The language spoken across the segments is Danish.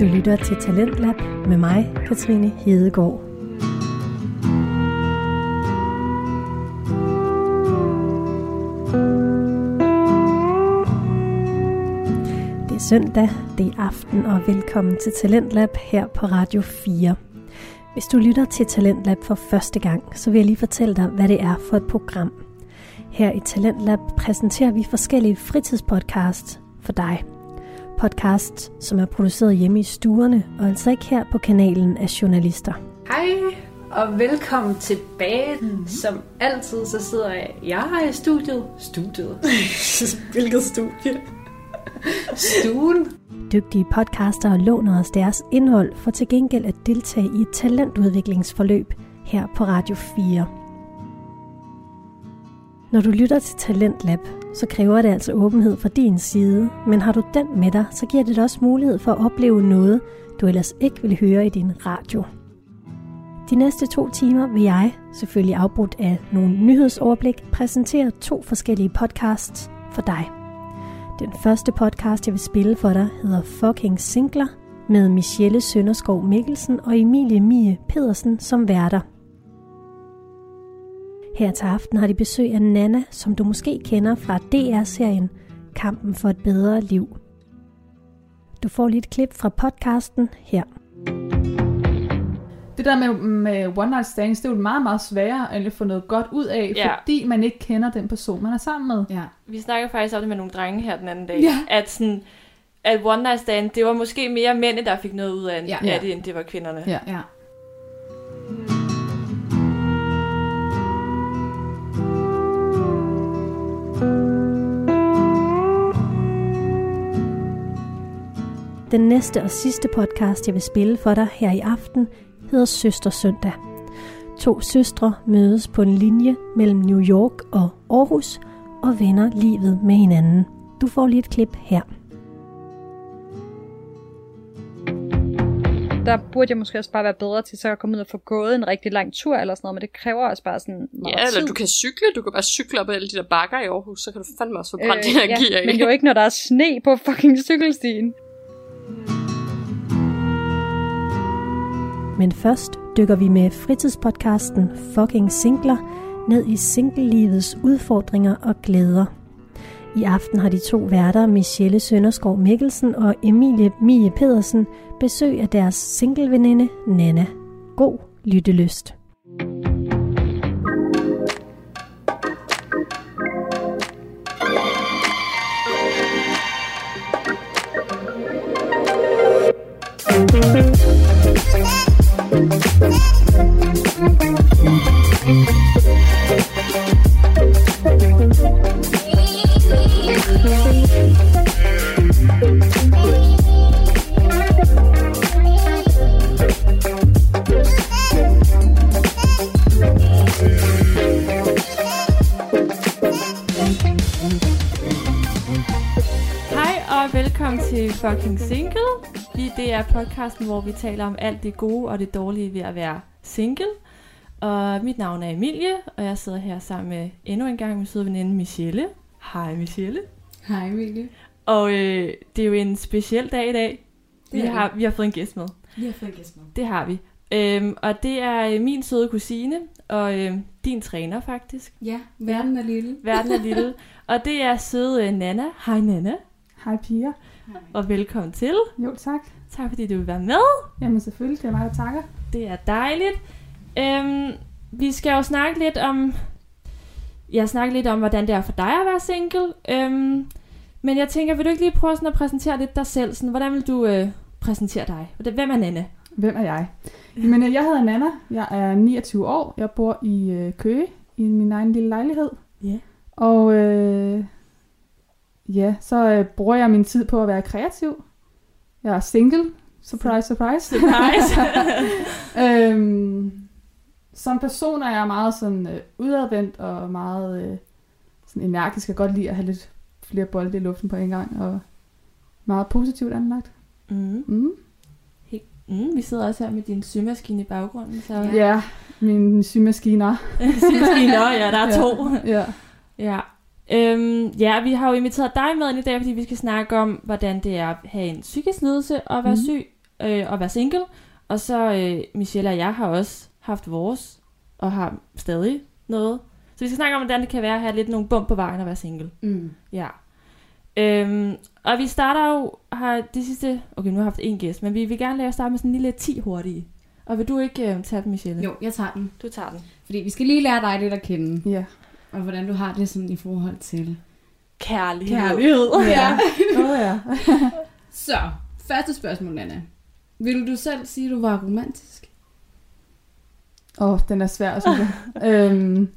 Du lytter til Talentlab med mig, Katrine Hedegaard. Det er søndag, det er aften, og velkommen til Talentlab her på Radio 4. Hvis du lytter til Talentlab for første gang, så vil jeg lige fortælle dig, hvad det er for et program. Her i Talentlab præsenterer vi forskellige fritidspodcasts for dig. Podcast, som er produceret hjemme i stuerne, og altså ikke her på kanalen af journalister. Hej og velkommen tilbage. Mm-hmm. Som altid så sidder jeg, jeg her i studiet. Studiet. Hvilket studie? Stuen. Dygtige podcaster låner os deres indhold for til gengæld at deltage i et talentudviklingsforløb her på Radio 4. Når du lytter til Talentlab, så kræver det altså åbenhed fra din side, men har du den med dig, så giver det dig også mulighed for at opleve noget, du ellers ikke vil høre i din radio. De næste to timer vil jeg, selvfølgelig afbrudt af nogle nyhedsoverblik, præsentere to forskellige podcasts for dig. Den første podcast, jeg vil spille for dig, hedder Fucking Singler, med Michelle Sønderskov Mikkelsen og Emilie Mie Pedersen som værter. Her til aften har de besøg af Nana, som du måske kender fra DR-serien Kampen for et bedre liv. Du får lige et klip fra podcasten her. Det der med, med one night stands, det er jo meget, meget sværere end at få noget godt ud af, Ja. fordi man ikke kender den person, man er sammen med. Ja. Vi snakkede faktisk om det med nogle drenge her den anden dag. Ja. At sådan, at one night stand, det var måske mere mændene, der fik noget ud af, Ja. ja. af det, end det var kvinderne. Ja. ja. Den næste og sidste podcast, jeg vil spille for dig her i aften, hedder Søster Søndag. To søstre mødes på en linje mellem New York og Aarhus og vender livet med hinanden. Du får lige et klip her. der burde jeg måske også bare være bedre til så at komme ud og få gået en rigtig lang tur eller sådan noget, men det kræver også bare sådan meget Ja, eller tid. du kan cykle. Du kan bare cykle op ad alle de der bakker i Aarhus, så kan du fandme også få brændt øh, ja, energi af. men jo ikke, når der er sne på fucking cykelstien. Men først dykker vi med fritidspodcasten Fucking Singler ned i singlelivets udfordringer og glæder. I aften har de to værter, Michelle Sønderskov Mikkelsen og Emilie Mie Pedersen, besøg af deres singleveninde Nana. God lyttelyst. Velkommen til Fucking Single. Vi, det er podcasten, hvor vi taler om alt det gode og det dårlige ved at være single. Og mit navn er Emilie, og jeg sidder her sammen med endnu en gang min søde veninde Michelle. Hej Michelle. Hej Emilie. Og øh, det er jo en speciel dag i dag. Vi er det. har, vi har fået en gæst med. Vi har fået gæst med. Det har vi. Øhm, og det er øh, min søde kusine, og øh, din træner faktisk. Ja, verden er lille. Verden er lille. og det er søde øh, Nana. Hej Nana, Hej piger. Og velkommen til. Jo, tak. Tak fordi du vil være med. Jamen selvfølgelig, det er mig, der takker. Det er dejligt. Øhm, vi skal jo snakke lidt om... Jeg snakke lidt om, hvordan det er for dig at være single. Øhm, men jeg tænker, vil du ikke lige prøve sådan at præsentere lidt dig selv? Sådan, hvordan vil du øh, præsentere dig? Hvem er Nana? Hvem er jeg? Men øh, jeg hedder Nana. Jeg er 29 år. Jeg bor i øh, Køge, i min egen lille lejlighed. Ja. Og øh, ja, så øh, bruger jeg min tid på at være kreativ. Jeg er single. Surprise, surprise. Surprise. øhm, som person er jeg meget sådan øh, udadvendt og meget øh, sådan energisk. Jeg kan godt lide at have lidt flere bolde i luften på en gang. Og meget positivt anlagt. mm. Mm. Mm, vi sidder også her med din symaskine i baggrunden. Så... Ja, ja mine symaskiner. symaskine, Nå, ja, der er Ja. to. Ja. Ja. Øhm, ja, vi har jo inviteret dig med ind i dag, fordi vi skal snakke om, hvordan det er at have en psykisk lidelse og være Mhm. syg. øh, at være single. Og så øh, Michelle og jeg har også haft vores, og har stadig noget. Så vi skal snakke om, hvordan det kan være at have lidt nogle bump på vejen at være single. Mm. Ja. Øhm, og vi starter jo, har de sidste, okay nu har jeg haft en gæst, men vi vil gerne lave starte med sådan en lille 10 hurtige. Og vil du ikke øh, tage dem, Michelle? Jo, jeg tager den. Du tager den. Fordi vi skal lige lære dig lidt at kende. Ja. Og hvordan du har det sådan i forhold til Kærlighed. kærlighed. Ja. Åh ja. Så, første spørgsmål, Anna. Vil du selv sige, at du var romantisk? Åh, oh, den er svær, synes jeg. øhm,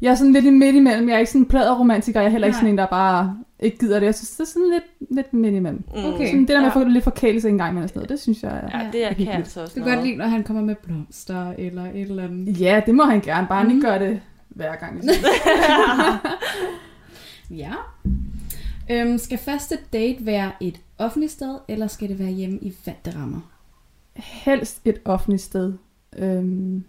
jeg er sådan lidt i midt imellem. Jeg er ikke sådan en pladeromantiker. Jeg er heller ikke Nej. sådan en, der bare ikke gider det. Jeg synes, det er sådan lidt, lidt midt imellem. Mm. Okay. Sådan det der med Ja. at få lidt forkælelse en gang imellem sådan noget, det synes jeg er... Ja, det er, kan altså også Du kan godt lide, når han kommer med blomster eller et eller andet. Ja, det må han gerne. Bare Mhm. ikke gør det hver gang. Ligesom. Ja. Øhm, skal første date være et offentligt sted, eller skal det være hjemme i vante rammer? Helst et offentligt sted. Øhm,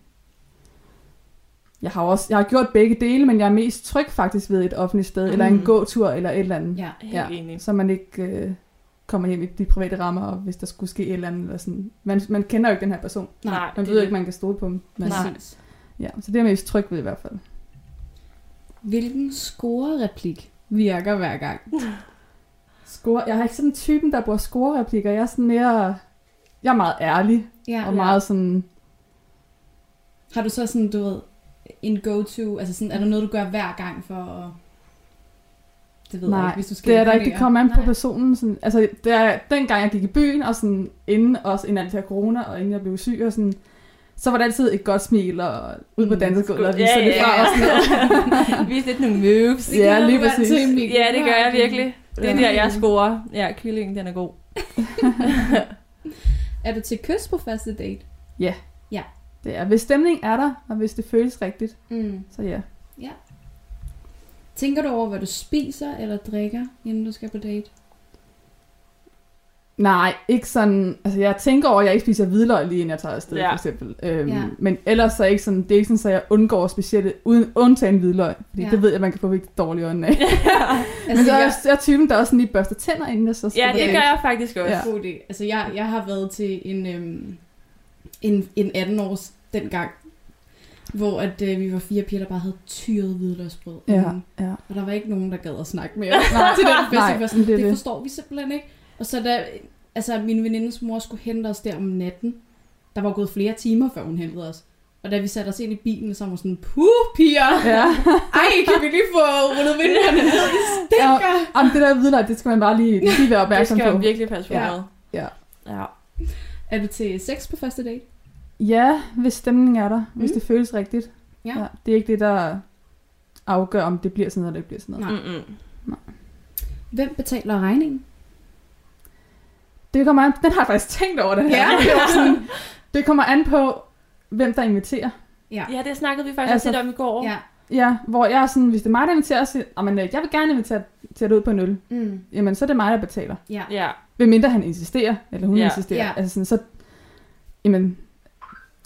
jeg har også jeg har gjort begge dele, men jeg er mest tryg faktisk ved et offentligt sted, mm. eller en Mhm. gåtur, eller et eller andet. Ja. Helt Ja. enig. Så man ikke øh, kommer hjem i de private rammer, og hvis der skulle ske et eller andet. Eller sådan. Man, man kender jo ikke den her person. Nej, Man ved jo ikke, man kan stole på dem. Men, Nej. Ja, så det er jeg mest tryg ved i hvert fald. Hvilken score-replik virker hver gang? Score, jeg har ikke sådan typen, der bruger score-replikker. Jeg er sådan mere... Jeg er meget ærlig, Ja. og meget sådan... Har du så sådan, du ved, en go-to? Altså sådan, er der noget, du gør hver gang for at... Det ved jeg Nej, ikke, hvis du skal Det er der ikke, det kommer an på Nej. personen. Sådan, altså, det er, dengang jeg gik i byen, og sådan, inden også inden alt her corona, og inden jeg blev syg, og sådan, så var det altid et godt smil, og ud på Mm, dansegulvet, og Ja, vise lidt ja, fra, ja. og sådan noget. Vis lidt nogle moves. Det Ja, lige præcis. Ja, det gør jeg virkelig. Det er Ja. der, jeg scorer. Ja, kyllingen, den er god. Er du til kys på første date? Det er, hvis stemning er der, og hvis det føles rigtigt, Mm. så ja. Tænker du over, hvad du spiser eller drikker, inden du skal på date? Nej, ikke sådan, altså jeg tænker over, at jeg ikke spiser hvidløg lige inden jeg tager afsted, Ja. ja. for eksempel. Øhm, Ja. ja. Men ellers så er ikke sådan, det er ikke sådan, så jeg undgår specielle, uden undtagen hvidløg, fordi Ja. ja. det ved jeg, man kan få virkelig dårlige øjne af. Men Altså, så er jeg, jeg, er typen, der også sådan lige børster tænder, inden jeg så Ja, det date. gør jeg faktisk også. Ja. god idé. Altså, jeg, jeg har været til en, øhm, en, en 18-års dengang, hvor at, øh, vi var fire piger, der bare havde tyret hvidløgsbrød. Ja, ja. Og der var ikke nogen, der gad at snakke mere til den fest. nej, Nej, det det, det. forstår vi simpelthen ikke. Og så da altså, min venindes mor skulle hente os der om natten, der var gået flere timer, før hun hentede os. Og da vi satte os ind i bilen, så var hun sådan, puh, piger! Ja. Ej, kan vi lige få rullet vinduerne ned? Det stinker! Jamen, det der hvidløg, det skal man bare lige, lige være Det opmærksom skal på. man virkelig passe på Ja. med. Ja. Ja. Er du til sex på første date? Ja, hvis stemningen er der, mm. hvis Mm. det føles rigtigt. Ja. Det er ikke det, der afgør, om det bliver sådan noget, eller ikke bliver sådan noget. Nej. Mm-mm. Hvem betaler regningen? Det kommer an, den har jeg faktisk tænkt over, den her. Ja. Det, sådan, det kommer an på, hvem der inviterer. Ja. Ja, det snakkede vi faktisk Altså, lidt om i går. Ja. Ja, hvor jeg er sådan, hvis det er mig, der inviterer, så siger, jeg, "Jamen, øh, jeg vil gerne invitere til at ud på en øl. Mm. Jamen, så er det mig, der betaler. Ja. Ja. Hvem mindre han insisterer, eller hun Ja. ja. insisterer. Ja. Ja. Altså sådan, så, jamen,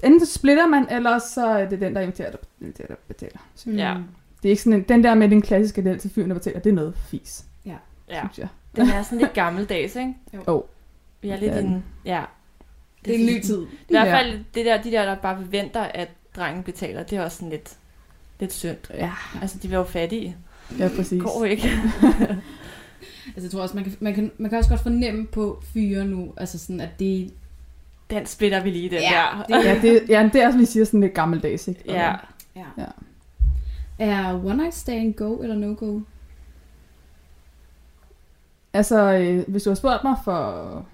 enten splitter man, eller så er det den, der inviterer, der, inviterer, der betaler. Mm. Ja. Det er ikke sådan en, den der med den klassiske del til fyren, der betaler, det er noget fis, ja. synes jeg. Den er sådan lidt gammeldags, ikke? Jo. Vi er lidt Ja. en... Ja. Det er en ny tid. I hvert Ja. fald det der, de der, der bare forventer, at drengen betaler, det er også sådan lidt, lidt synd. Ja, Altså, de var jo fattige. ja præcis. Går ikke. Altså, jeg tror også, man kan, man, kan, man kan også godt fornemme på fyre nu, altså sådan, at det... Den splitter vi lige, den Ja, der. det- Ja, det, ja, det er, som vi siger, sådan lidt gammeldags, ikke? Ja. Ja. Ja. Er one night stand go eller no go? Altså, øh, hvis du har spurgt mig for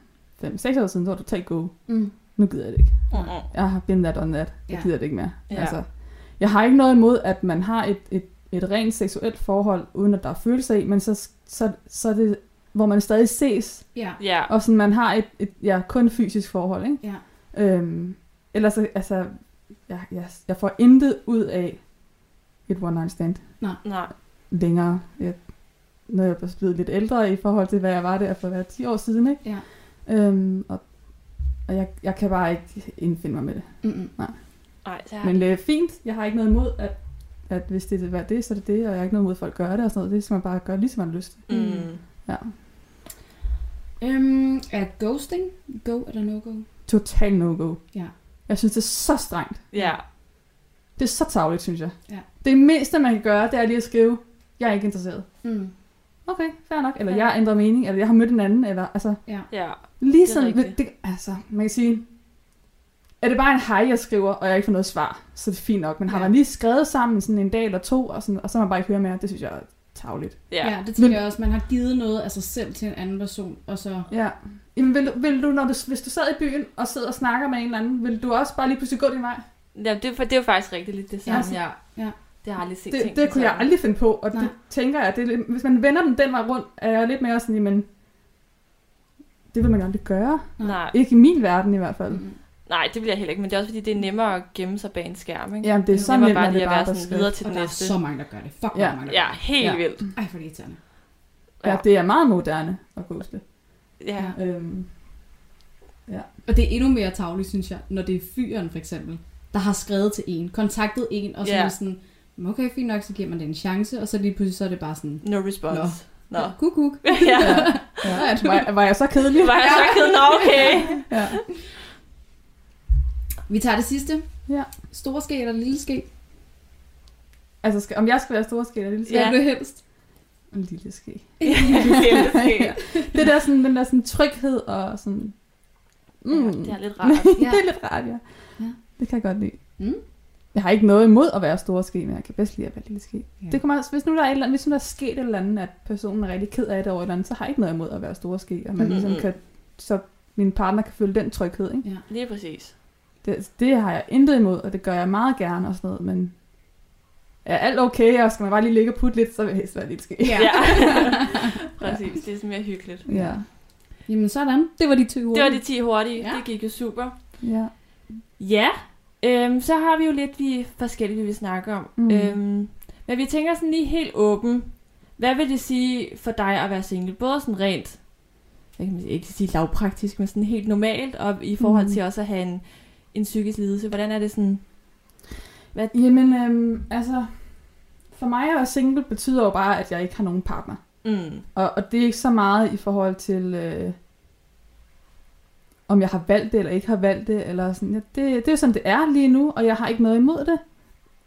5-6 år siden, så var du talt go. Mm. Nu gider jeg det ikke. Mm-mm. Jeg har been that on that. Jeg Ja. gider det ikke mere. Ja. Altså, jeg har ikke noget imod, at man har et, et, et rent seksuelt forhold, uden at der er følelser i, men så, så, så er det, hvor man stadig ses, Ja. Og sådan, man har et, et ja, kun fysisk forhold, ikke? Ja. Øhm, ellers, så- altså, jeg, jeg, jeg får intet ud af et one night stand Nej. længere. Jeg, når jeg er blevet lidt ældre i forhold til, hvad jeg var der for hvad, 10 år siden, ikke? Ja. Øhm, og og jeg, jeg kan bare ikke indfinde mig med det. Mm-mm. Nej, så Men det er fint. Jeg har ikke noget imod, at, at hvis det er det, så er det det, og jeg har ikke noget imod, at folk gør det og sådan noget. Det skal man bare gøre, ligesom man har lyst til. Mm. Ja. Øhm, er ghosting go eller no go? total no-go. Ja. Jeg synes, det er så strengt. Ja. Det er så tavligt, synes jeg. Ja. Det mindste, man kan gøre, det er lige at skrive, jeg er ikke interesseret. Mm. Okay, fair nok. Eller Ja. jeg har ændret mening, eller jeg har mødt en anden, eller altså... Ja. Lige sådan, rigtigt. det, altså, man kan sige, er det bare en hej, jeg skriver, og jeg ikke får noget svar, så er det fint nok. Men har Ja. man lige skrevet sammen sådan en dag eller to, og, sådan, og så har man bare ikke hørt mere, det synes jeg er tavligt. Ja. ja, det tænker jeg også. Man har givet noget af sig selv til en anden person, og så... Ja. Jamen, vil, du- vil du, når du, hvis du sad i byen og sidder og snakker med en eller anden, vil du også bare lige pludselig gå din vej? ja det, er, det er jo faktisk rigtig lidt det samme, Ja. ja. Ja. Det har jeg aldrig set Det, det kunne jeg aldrig finde på, og Nej. det tænker jeg, det er, lidt- hvis man vender den den vej rundt, er jeg lidt mere sådan, men det vil man aldrig gøre. Nej. Ikke i min verden i hvert fald. Mm. Nej, det bliver jeg heller ikke, men det er også fordi, det er nemmere at gemme sig bag en skærm, ikke? Jamen, det er Det så er nemt, nemmere når bare det lige at være sådan videre til Og den der er næste. så mange, der gør det. Fuck, Ja. mange, der Ja, gør det. helt Ja. vildt. Ej, for irriterende. Ja, det er meget moderne at huske Ja. det. Øhm, Og det er endnu mere tavligt, synes jeg, når det er fyren for eksempel, der har skrevet til en, kontaktet en, og så Ja. er det sådan, "Men okay, fint nok, så giver man det en chance, og så lige pludselig så er det bare sådan, No response. Nå. ja, kuk, kuk. ja. Ja. Var, var jeg så kedelig? Var jeg så ked? Nå, okay. Ja. Vi tager det sidste. Ja. Store ske eller lille ske? Altså, skal, om jeg skal være stor ske eller lille ske? Hvad Ja. vil du helst? En lille ske. Lille ske. Det der sådan, den der sådan tryghed og sådan... Mm. Ja, det er lidt rart. Ja. det er lidt rart, ja. Ja. Det kan jeg godt lide. Mm. Jeg har ikke noget imod at være store ske, men jeg kan bedst lide at være lille ske. Ja. Det kommer også, hvis nu der er et eller andet, hvis nu der er sket et eller andet, at personen er rigtig ked af det over et eller andet, så har jeg ikke noget imod at være store ske, og man ligesom kan, så min partner kan føle den tryghed, ikke? Lige præcis. Det, det har jeg intet imod, og det gør jeg meget gerne og sådan noget, men er alt okay, og skal man bare lige ligge og putte lidt, så vil jeg helst være lille ske. Ja. Ja. præcis, det er sådan mere hyggeligt. Ja. Jamen sådan, det var de 20 Det var de 10 hurtige. Ja. Det gik jo super. ja. Ja, øhm, så har vi jo lidt vi forskellige, vi vil snakke om. Mm. Øhm, men vi tænker sådan lige helt åben. Hvad vil det sige for dig at være single? Både sådan rent, jeg kan ikke sige lavpraktisk, men sådan helt normalt, og i forhold Mm. til også at have en, en psykisk lidelse. Hvordan er det sådan? Jamen, øhm, altså, for mig at være single betyder jo bare, at jeg ikke har nogen partner. Mm. Og, og det er ikke så meget i forhold til, øh, om jeg har valgt det eller ikke har valgt det. Eller sådan. Ja, det, det er jo sådan, det er lige nu, og jeg har ikke noget imod det.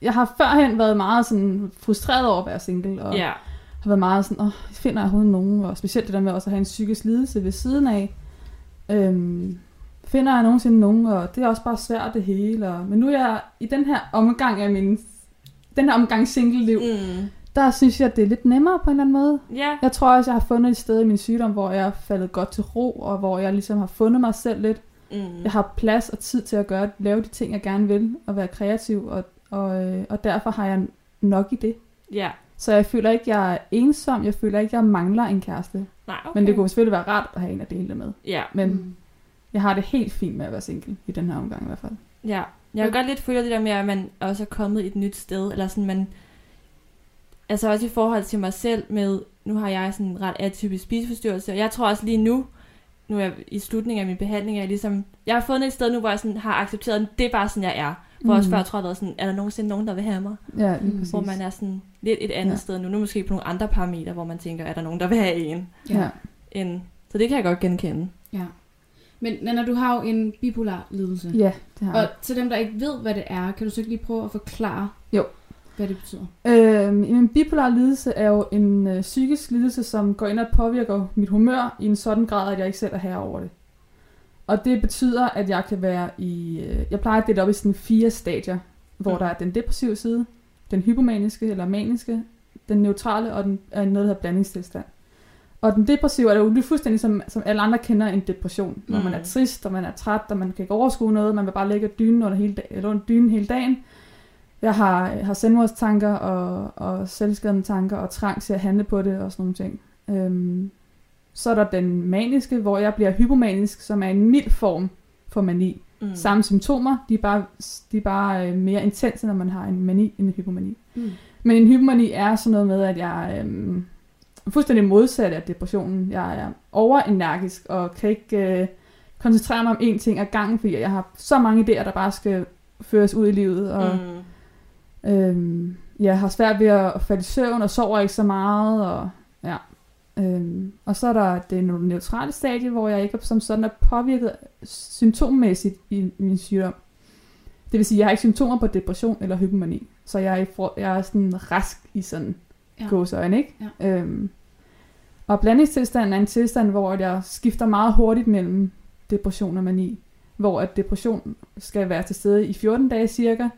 Jeg har førhen været meget sådan frustreret over at være single, og Ja. har været meget sådan, åh, finder jeg overhovedet nogen? Og specielt det der med også at have en psykisk lidelse ved siden af. Øhm, finder jeg nogensinde nogen? Og det er også bare svært det hele. Og, men nu er jeg i den her omgang af min, den her omgang single-liv, Mm. Der synes jeg, det er lidt nemmere på en eller anden måde. Ja. Jeg tror også, jeg har fundet et sted i min sygdom, hvor jeg er faldet godt til ro, og hvor jeg ligesom har fundet mig selv lidt. Mm. Jeg har plads og tid til at gøre, lave de ting, jeg gerne vil, og være kreativ, og, og, øh, og derfor har jeg nok i det. Ja. Så jeg føler ikke, jeg er ensom, jeg føler ikke, jeg mangler en kæreste. Nej, okay. Men det kunne selvfølgelig være rart at have en at dele det med. Ja. Men Mm. jeg har det helt fint med at være single, i den her omgang i hvert fald. Ja, jeg kan godt lidt føle det der med, at man også er kommet et nyt sted, eller sådan man, altså også i forhold til mig selv med, nu har jeg sådan en ret atypisk spiseforstyrrelse, og jeg tror også lige nu, nu er jeg i slutningen af min behandling, er jeg ligesom, jeg har fundet et sted nu, hvor jeg sådan har accepteret, at det er bare sådan, jeg er. Hvor også Mm. før, jeg tror jeg, været sådan, er der nogensinde nogen, der vil have mig? Ja, lige Mm. præcis. Hvor man er sådan lidt et andet Ja. sted nu. Nu måske på nogle andre parametre, hvor man tænker, er der nogen, der vil have en? Ja. End, så det kan jeg godt genkende. Ja. Men Nana, du har jo en bipolar lidelse. ja, det har Og jeg. til dem, der ikke ved, hvad det er, kan du så ikke lige prøve at forklare, Jo. Hvad det betyder? Øhm, en bipolar lidelse er jo en øh, psykisk lidelse, som går ind og påvirker mit humør i en sådan grad, at jeg ikke selv er herre over det. Og det betyder, at jeg kan være i... Øh, jeg plejer at dele op i sådan fire stadier, hvor Mm. der er den depressive side, den hypomaniske eller maniske, den neutrale og den, er noget, der hedder blandingstilstand. Og den depressive er jo fuldstændig som, som alle andre kender en depression, hvor Mm. man er trist, og man er træt, og man kan ikke overskue noget, man vil bare ligge dynen under, hele, dag- eller under dynen hele dagen. Jeg har, har selvmordstanker og, og selvskadende tanker og trang til at handle på det og sådan nogle ting. Øhm, så er der den maniske, hvor jeg bliver hypomanisk, som er en mild form for mani. Mm. Mm. Samme symptomer, de er bare, de er bare øh, mere intense, når man har en mani end en hypomani. Mm. Men en hypomani er sådan noget med, at jeg øhm, er fuldstændig modsat af depressionen. Jeg er overenergisk og kan ikke øh, koncentrere mig om én ting ad gangen, fordi jeg har så mange idéer, der bare skal føres ud i livet. Og, Mm. Øhm, jeg har svært ved at falde i søvn og sover ikke så meget. Og, ja. Øhm, og så er der det neutrale stadie, hvor jeg ikke som sådan er påvirket symptommæssigt i min sygdom. Det vil sige, at jeg har ikke symptomer på depression eller hypomani. Så jeg er, jeg er sådan rask i sådan Ja. gåseøjne, ikke? Ja. Øhm, og blandingstilstanden er en tilstand, hvor jeg skifter meget hurtigt mellem depression og mani. Hvor at depression skal være til stede i 14 dage cirka,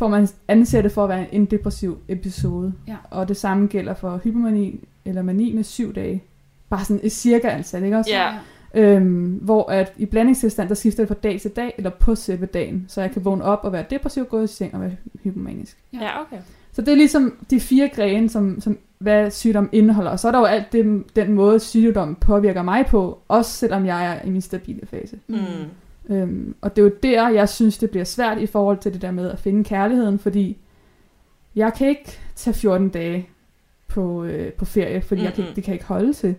for man anser det for at være en depressiv episode. Ja. Og det samme gælder for hypomani eller mani med 7 dage. Bare sådan et cirka antal, ikke også? Ja. Øhm, hvor at i blandingstilstand, der skifter det fra dag til dag, eller på selve dagen. Så jeg kan vågne op og være depressiv, gå i seng og være hypomanisk. Ja, okay. Så det er ligesom de fire grene, som, som hvad sygdom indeholder. Og så er der jo alt det, den måde, sygdom påvirker mig på, også selvom jeg er i min stabile fase. Mm. Øhm, og det er jo der, jeg synes, det bliver svært i forhold til det der med at finde kærligheden, fordi jeg kan ikke tage 14 dage på, øh, på ferie, fordi mm-hmm. jeg kan, ikke- det kan jeg ikke holde til.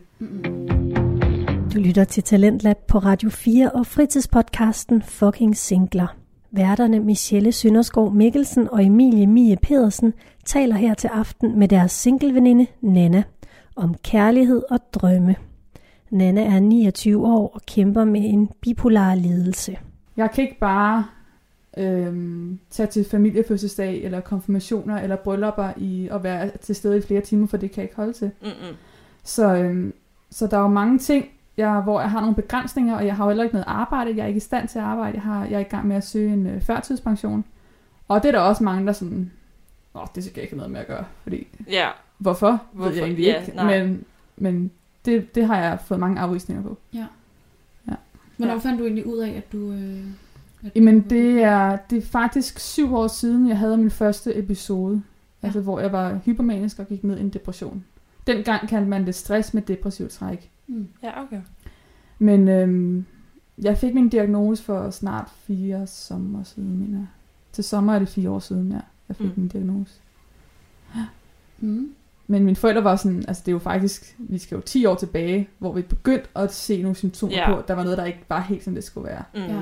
Du lytter til Talentlab på Radio 4 og fritidspodcasten Fucking Singler. Værterne Michelle Sønderskov Mikkelsen og Emilie Mie Pedersen taler her til aften med deres singleveninde Nana om kærlighed og drømme. Nana er 29 år og kæmper med en bipolar lidelse. Jeg kan ikke bare øhm, tage til familiefødselsdag, eller konfirmationer, eller bryllupper i, og være til stede i flere timer, for det kan jeg ikke holde til. Mm-mm. Så, øhm, så der er jo mange ting, jeg, hvor jeg har nogle begrænsninger, og jeg har jo heller ikke noget arbejde. Jeg er ikke i stand til at arbejde. Jeg, har, jeg er i gang med at søge en øh, førtidspension. Og det er der også mange, der sådan, åh, det skal jeg ikke have noget med at gøre, fordi Ja. hvorfor, hvorfor? ved jeg egentlig Ja, ikke. nej. Men, men det, det har jeg fået mange afvisninger på. Hvornår Ja. fandt du egentlig ud af, at du... Øh, at Jamen du, det er, det er faktisk syv år siden, jeg havde min første episode. Ja. Altså hvor jeg var hypomanisk og gik ned i en depression. Dengang kaldte man det stress med depressiv træk. Mm. Ja, okay. Men øhm, jeg fik min diagnose for snart fire sommer siden, mener jeg. Til sommer er det fire år siden, ja. Jeg fik Mm. mm. min diagnose. Mm. Men mine forældre var sådan, altså det er jo faktisk, vi skal jo 10 år tilbage, hvor vi begyndte at se nogle symptomer Ja. på, at der var noget, der ikke var helt, som det skulle være. Mm. Ja.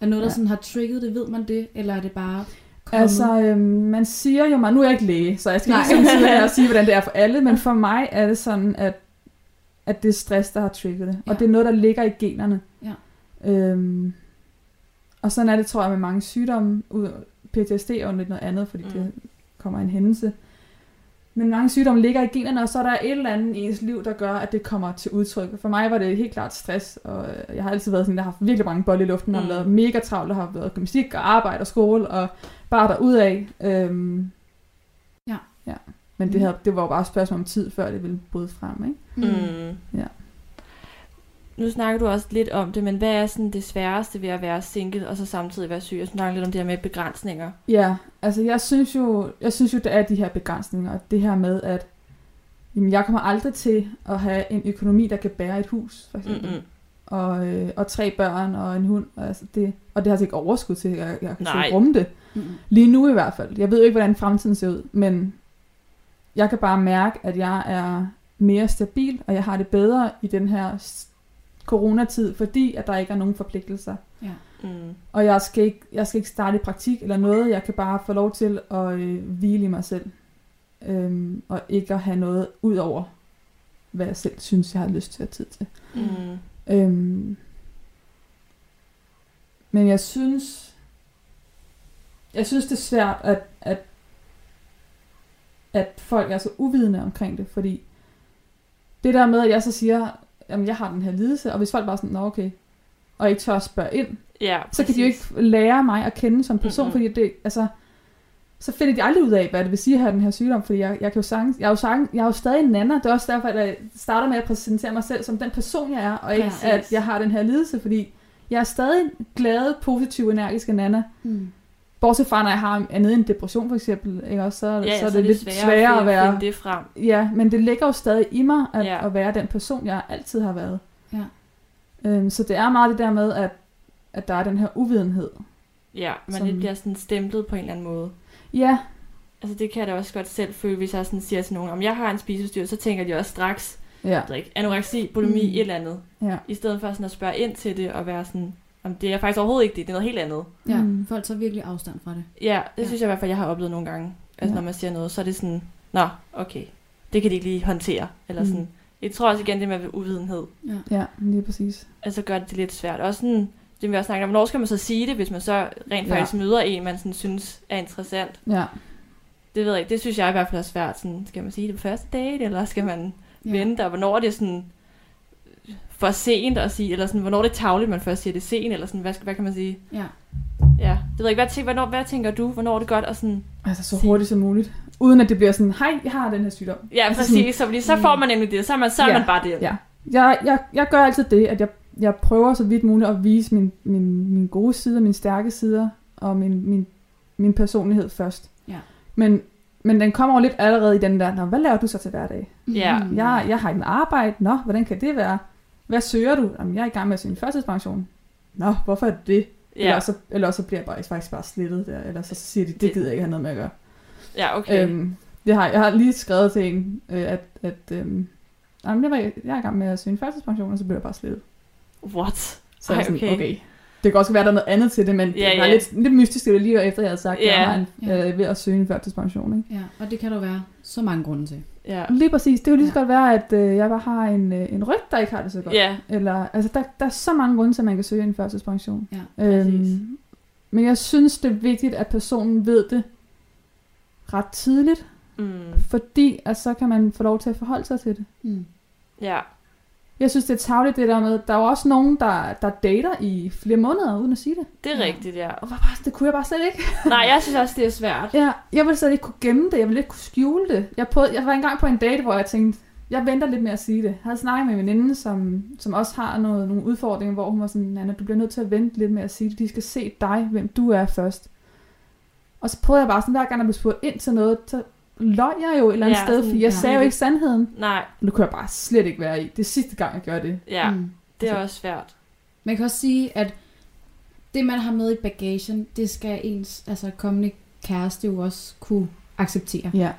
Er noget, der Ja. sådan har trigget det, ved man det? Eller er det bare kommet? Altså, øhm, man siger jo mig, nu er jeg ikke læge, så jeg skal Nej. ikke sådan sige, hvordan det er for alle, men for mig er det sådan, at, at det er stress, der har trigget det. Ja. Og det er noget, der ligger i generne. Ja. Øhm, og sådan er det, tror jeg, med mange sygdomme. Ud- PTSD er jo lidt noget andet, fordi Mm. mm. det kommer en hændelse. Men mange sygdomme ligger i generne, og så er der et eller andet i ens liv, der gør, at det kommer til udtryk. For mig var det helt klart stress, og øh, jeg har altid været sådan, der har haft virkelig mange bolde i luften, og Mm. har været mega travlt, og har været gymnastik og arbejde og skole, og bare derudad. Øhm, Ja. ja. Men det, Mm. havde, det var jo bare et spørgsmål om tid, før det ville bryde frem, ikke? Mm. Ja. Nu snakker du også lidt om det, men hvad er sådan det sværeste ved at være single, og så samtidig være syg? Jeg snakker lidt om det her med begrænsninger. Ja, altså jeg synes jo, jeg synes jo, der er de her begrænsninger. Det her med, at jamen, jeg kommer aldrig til at have en økonomi, der kan bære et hus, for eksempel. Mm-mm. Og, øh, og tre børn og en hund. Og, altså det, og det har jeg altså ikke overskud til, at jeg, jeg kan Nej. rumme det. Mm. Lige nu i hvert fald. Jeg ved jo ikke, hvordan fremtiden ser ud, men jeg kan bare mærke, at jeg er mere stabil, og jeg har det bedre i den her coronatid, fordi at der ikke er nogen forpligtelser. Mm. Og jeg skal, ikke, jeg skal ikke starte i praktik eller noget. Jeg kan bare få lov til at øh, hvile i mig selv. Øhm, og ikke at have noget ud over, hvad jeg selv synes, jeg har lyst til at have tid til. Mm. Øhm, men jeg synes, jeg synes det er svært, at, at, at folk er så uvidende omkring det, fordi det der med, at jeg så siger, jamen jeg har den her lidelse, og hvis folk bare sådan, nå okay, og ikke tør at spørge ind, Ja, så kan de jo ikke lære mig at kende som person, mm-hmm. fordi det, altså, så finder de aldrig ud af, hvad det vil sige at have den her sygdom, fordi jeg, jeg kan jo sagtens, jeg er jo, sagtens, jeg er jo stadig en nana, det er også derfor, at jeg starter med at præsentere mig selv som den person, jeg er, og ikke Præcis. at jeg har den her lidelse, fordi jeg er stadig en glad, positiv, energisk nana, Mm. Bortset fra, når jeg har er nede i en depression for eksempel, ikke også, så, ja, ja, så er det, lidt sværere, sværere at være, finde det frem. ja, men det ligger jo stadig i mig, at, Ja. at være den person, jeg altid har været. Ja. Øhm, så det er meget det der med, at, at der er den her uvidenhed. Ja, man Som- lidt bliver sådan stemplet på en eller anden måde. Ja, Altså det kan jeg da også godt selv føle, hvis jeg sådan siger til nogen, om jeg har en spiseforstyrrelse, så tænker de også straks, ja, ikke, anoreksi, bulimi, mm. et eller andet. ja. I stedet for sådan at spørge ind til det og være sådan, om det er faktisk overhovedet ikke det, det er noget helt andet. Ja, Mm. folk tager virkelig afstand fra det. Ja, det Ja. ja. synes jeg i hvert fald, jeg har oplevet nogle gange. Altså Ja. når man siger noget, så er det sådan, nå, okay, det kan de ikke lige håndtere. Eller Mm. sådan, Jeg tror også igen, det med uvidenhed. Ja. Ja, lige præcis. Altså gør det lidt svært. Også sådan, det vi også snakker om, hvornår skal man så sige det, hvis man så rent Ja. faktisk møder en, man sådan synes er interessant. Ja. Det ved jeg ikke, det synes jeg i hvert fald er svært. Sådan, skal man sige det på første date, eller skal man Ja. ja. vente, og hvornår er det sådan for sent at sige, eller sådan, hvornår er det tavligt, man først siger det er sent, eller sådan, hvad, skal- hvad kan man sige? Ja. Ja, det ved jeg ikke, hvad, tænker, hvornår, hvad tænker du, hvornår er det godt at sådan, Altså så Sig. hurtigt som muligt. Uden at det bliver sådan, hej, jeg har den her sygdom. ja, Altså præcis, så, fordi så får man nemlig det, så er man, så er Ja, man bare det. ja. Jeg, jeg, jeg gør altid det, at jeg, jeg prøver så vidt muligt at vise min, min, min gode sider, mine stærke sider, og min, min, min personlighed først. Ja. Men, men den kommer jo lidt allerede i den der, Nå, hvad laver du så til hverdag? Ja. Jeg, jeg har ikke en arbejde. Nå, hvordan kan det være? Hvad søger du? Jamen, jeg er i gang med sin førtidspension. Nå, hvorfor er det? Ja, Eller, så, eller så bliver jeg bare, faktisk bare slettet der. Eller så siger de, det Det- gider jeg ikke have noget med at gøre. ja okay. Øhm, det har, jeg har lige skrevet til en, øh, at, at øhm, jamen, jeg, var, jeg er i gang med at søge en førtidspension, og så bliver jeg bare slettet. What? Så er jeg Ej, sådan, okay. okay. Det kan også være, der er noget andet til det, men Ja, det var ja. lidt, lidt mystisk, det lige efter, jeg havde sagt, at Ja. jeg var en, øh, ved at søge en førtidspension. Ikke? Ja, og det kan der være så mange grunde til. Ja. Lige præcis. Det kunne lige så Ja. godt være, at øh, jeg bare har en, øh, en ryg, der ikke har det så godt. Ja, Eller, altså, der, der er så mange grunde til, at man kan søge en førtidspension. Ja, præcis. men jeg synes, det er vigtigt, at personen ved det ret tidligt, mm. fordi at så kan man få lov til at forholde sig til det. Mm. ja. Jeg synes, det er tavligt det der med, der er jo også nogen, der, der dater i flere måneder, uden at sige det. Det er Ja. rigtigt, ja. Og var bare, det kunne jeg bare slet ikke. Nej, jeg synes også, det er svært. Ja, jeg ville slet ikke kunne gemme det, jeg ville ikke kunne skjule det. Jeg, prøvede, jeg var engang på en date, hvor jeg tænkte, jeg venter lidt med at sige det. Jeg havde snakket med en veninde, som, som også har noget, nogle udfordringer, hvor hun var sådan, Anna, du bliver nødt til at vente lidt med at sige det. De skal se dig, hvem du er først. Og så prøvede jeg bare sådan, hver gang jeg blev spurgt ind til noget, så løg jeg jo et eller andet Ja, sted, fordi jeg ja. sagde jo ikke sandheden. Nej, det kunne jeg bare slet ikke være i. Det er sidste gang, jeg gør det. ja. Mm. Det er Altså- også svært. Man kan også sige, at det, man har med i bagagen, det skal ens altså, kommende kæreste jo også kunne acceptere. Ja.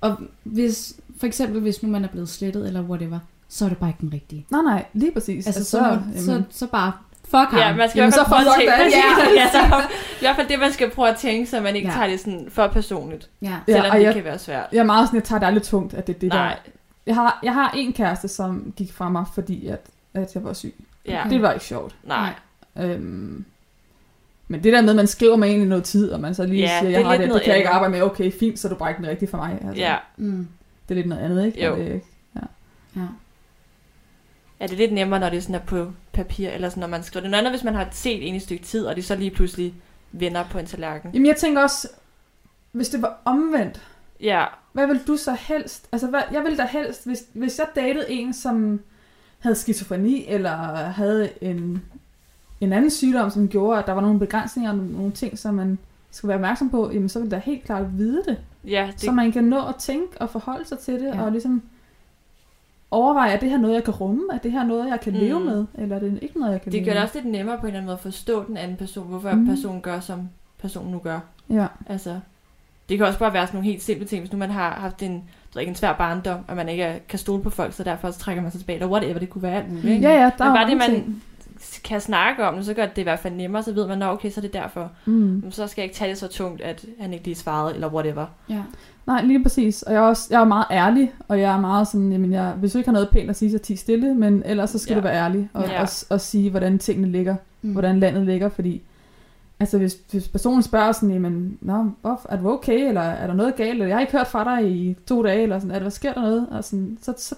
Og hvis, for eksempel, hvis nu man er blevet slettet, eller whatever, så er det bare ikke den rigtige. Nej, nej, lige præcis. Altså, så, så, så, jamen, så bare fuck ham. Ja, man skal Jamen, i hvert fald så prøve at fuck tænke, ja, Ja. ja, så, i hvert fald det, man skal prøve at tænke, så man ikke Ja. ja. tager det sådan for personligt. ja. Ja, Selvom og det jeg- kan være svært. jeg er meget sådan, jeg tager det aldrig tungt, at det er det Nej, der. Jeg har, jeg har en kæreste, som gik fra mig, fordi at, at jeg var syg. ja. Det var ikke sjovt. nej. Øhm, men det der med, at man skriver med en i noget tid, og man så lige Ja, siger, det jeg er har det, det kan jeg ikke arbejde med. Okay, fint, så er du bare ikke den rigtige for mig. Altså, Ja, Mm. Det er lidt noget andet, ikke? Jo. Det, ja. er det lidt nemmere, når det sådan er på papir, eller sådan, når man skriver det. Noget andet, hvis man har set en i et stykke tid, og det så lige pludselig vender på en tallerken. jamen jeg tænker også, hvis det var omvendt, Ja, hvad vil du så helst? Altså, hvad, jeg ville da helst, hvis, hvis jeg datede en, som havde skizofreni, eller havde en, en anden sygdom, som gjorde, at der var nogle begrænsninger, og nogle ting, som man skal være opmærksom på, jamen så vil jeg da helt klart vide det. ja, Det... Så man kan nå at tænke og forholde sig til det, ja. og ligesom overveje, er det her noget, jeg kan rumme? Er det her noget, jeg kan Mm. leve med? Eller er det ikke noget, jeg kan det leve gør det også lidt nemmere på en eller anden måde at forstå den anden person, hvorfor Mhm. personen gør, som personen nu gør. Ja. Altså, det kan også bare være sådan nogle helt simple ting, hvis nu man har haft en, ved ikke, en svær barndom, og man ikke kan stole på folk, så derfor så trækker man sig tilbage, eller whatever, det kunne være alt muligt, ikke? ja, ja, der Men bare det, man ting. kan snakke om det, så gør det i hvert fald nemmere, så ved man, at okay, så er det derfor. Mm. Så skal jeg ikke tage det så tungt, at han ikke lige svarede, eller whatever. ja. Nej, lige præcis. Og jeg er, også, jeg er meget ærlig, og jeg er meget sådan, jamen jeg, hvis du ikke har noget pænt at sige, så ti stille, men ellers så skal Ja. du være ærlig, og, Ja. ja. og, og sige, hvordan tingene ligger, Mm. mm. hvordan landet ligger, fordi altså hvis, hvis personen spørger sådan, jamen, Nå, hvor, er du okay, eller er der noget galt, eller jeg har ikke hørt fra dig i to dage, eller sådan, er der, hvad sker der noget, og sådan, så, så,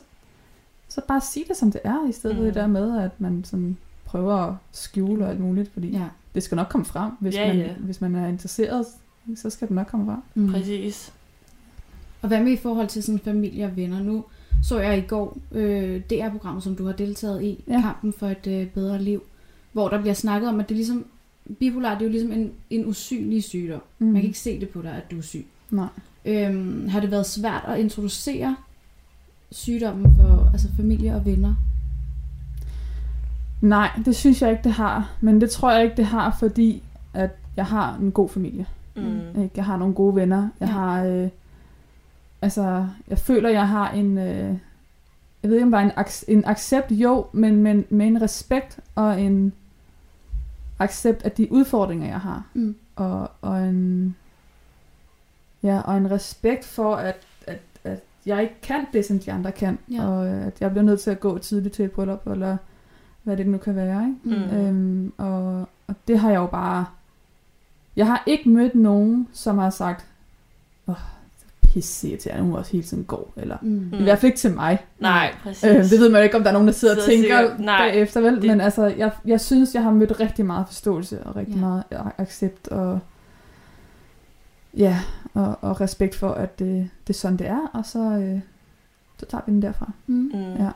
så bare sig det, som det er, i stedet for Mm. det der med, at man sådan prøver at skjule og alt muligt, fordi Ja. det skal nok komme frem, hvis, Ja, man, ja. hvis man er interesseret, så skal det nok komme frem. Mm. Præcis. Og hvad med i forhold til sådan familie og venner? Nu så jeg i går øh, DR-programmet, som du har deltaget i, ja. Kampen for et øh, bedre liv, hvor der bliver snakket om, at det er ligesom, bipolar det er jo ligesom en, en usynlig sygdom. Mm. Man kan ikke se det på dig, at du er syg. Nej. Øhm, har det været svært at introducere sygdommen for altså familie og venner? Nej, det synes jeg ikke, det har. Men det tror jeg ikke, det har, fordi at jeg har en god familie. Mm. Ikke? Jeg har nogle gode venner. Jeg Ja. har... Øh, altså, jeg føler, jeg har en... Øh, jeg ved ikke, om er en, ac- en accept, jo, men, men med en respekt og en accept af de udfordringer, jeg har. Mm. Og, og en... Ja, og en respekt for, at, at, at jeg ikke kan det, som de andre kan. Ja. Og øh, at jeg bliver nødt til at gå tidligt til et bryllup, eller hvad det nu kan være. Ikke? Mm. Øhm, og, og det har jeg jo bare... Jeg har ikke mødt nogen, som har sagt, åh, oh, pisse til, at hun også hele tiden går. Eller, Mm. mm. I hvert fald ikke til mig. Nej, præcis. Øh, det ved man jo ikke, om der er nogen, der sidder og tænker sikkert- nej, bagefter, vel? det- Men altså, jeg, jeg synes, jeg har mødt rigtig meget forståelse, og rigtig Ja. meget accept, og ja, og, og respekt for, at det, det er sådan, det er, og så, øh, så tager vi den derfra. Mm. Mm. Ja.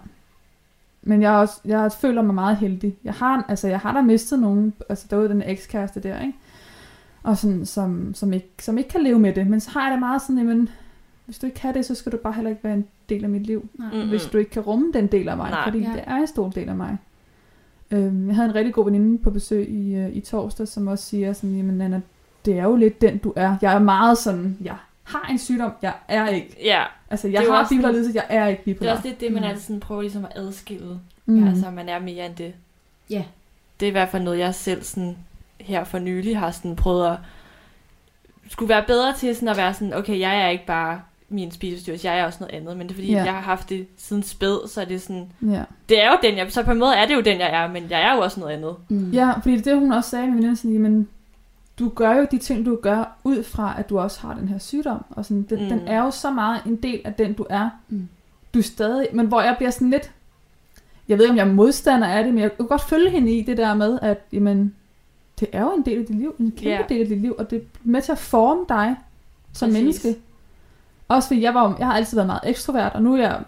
Men jeg, er også, jeg føler mig meget heldig. Jeg har, altså, jeg har da mistet nogen, altså derude den ekskæreste der, ikke? Og sådan, som, som, ikke, som ikke kan leve med det. Men så har jeg det meget sådan, jamen, hvis du ikke kan det, så skal du bare heller ikke være en del af mit liv. Nej. Hvis du ikke kan rumme den del af mig. Nej. Fordi Ja. det er en stor del af mig. Øhm, jeg havde en rigtig god veninde på besøg i, øh, i torsdag, som også siger sådan, jamen Nana, det er jo lidt den, du er. Jeg er meget sådan, jeg har en sygdom, jeg er ikke. Ja, Altså, jeg har bipolar lidelse, jeg er ikke det er bipolar. også lidt det, man Mm. altid sådan prøver ligesom at adskille. Mm. Altså, man er mere end det. Ja. Det er i hvert fald noget, jeg selv sådan, her for nylig har sådan prøvet at skulle være bedre til sådan at være sådan, okay, jeg er ikke bare min spiseforstyrrelse, jeg er også noget andet, men det er fordi, Ja. jeg har haft det siden spæd, så er det sådan, Ja. det er jo den, jeg, så på en måde er det jo den, jeg er, men jeg er jo også noget andet. Mm. ja, fordi det er det, hun også sagde, min veninde, sådan, men du gør jo de ting, du gør, ud fra, at du også har den her sygdom. Og sådan, den, mm. Den er jo så meget en del af den, du er. Mm. Du er stadig, men hvor jeg bliver sådan lidt, jeg ved ikke, om jeg er modstander af det, men jeg kan godt følge hende i det der med, at jamen, det er jo en del af dit liv, en kæmpe Ja. del af dit liv, og det er med til at forme dig som Præcis. menneske. Også fordi jeg, var, jeg har altid været meget ekstrovert, og nu er jeg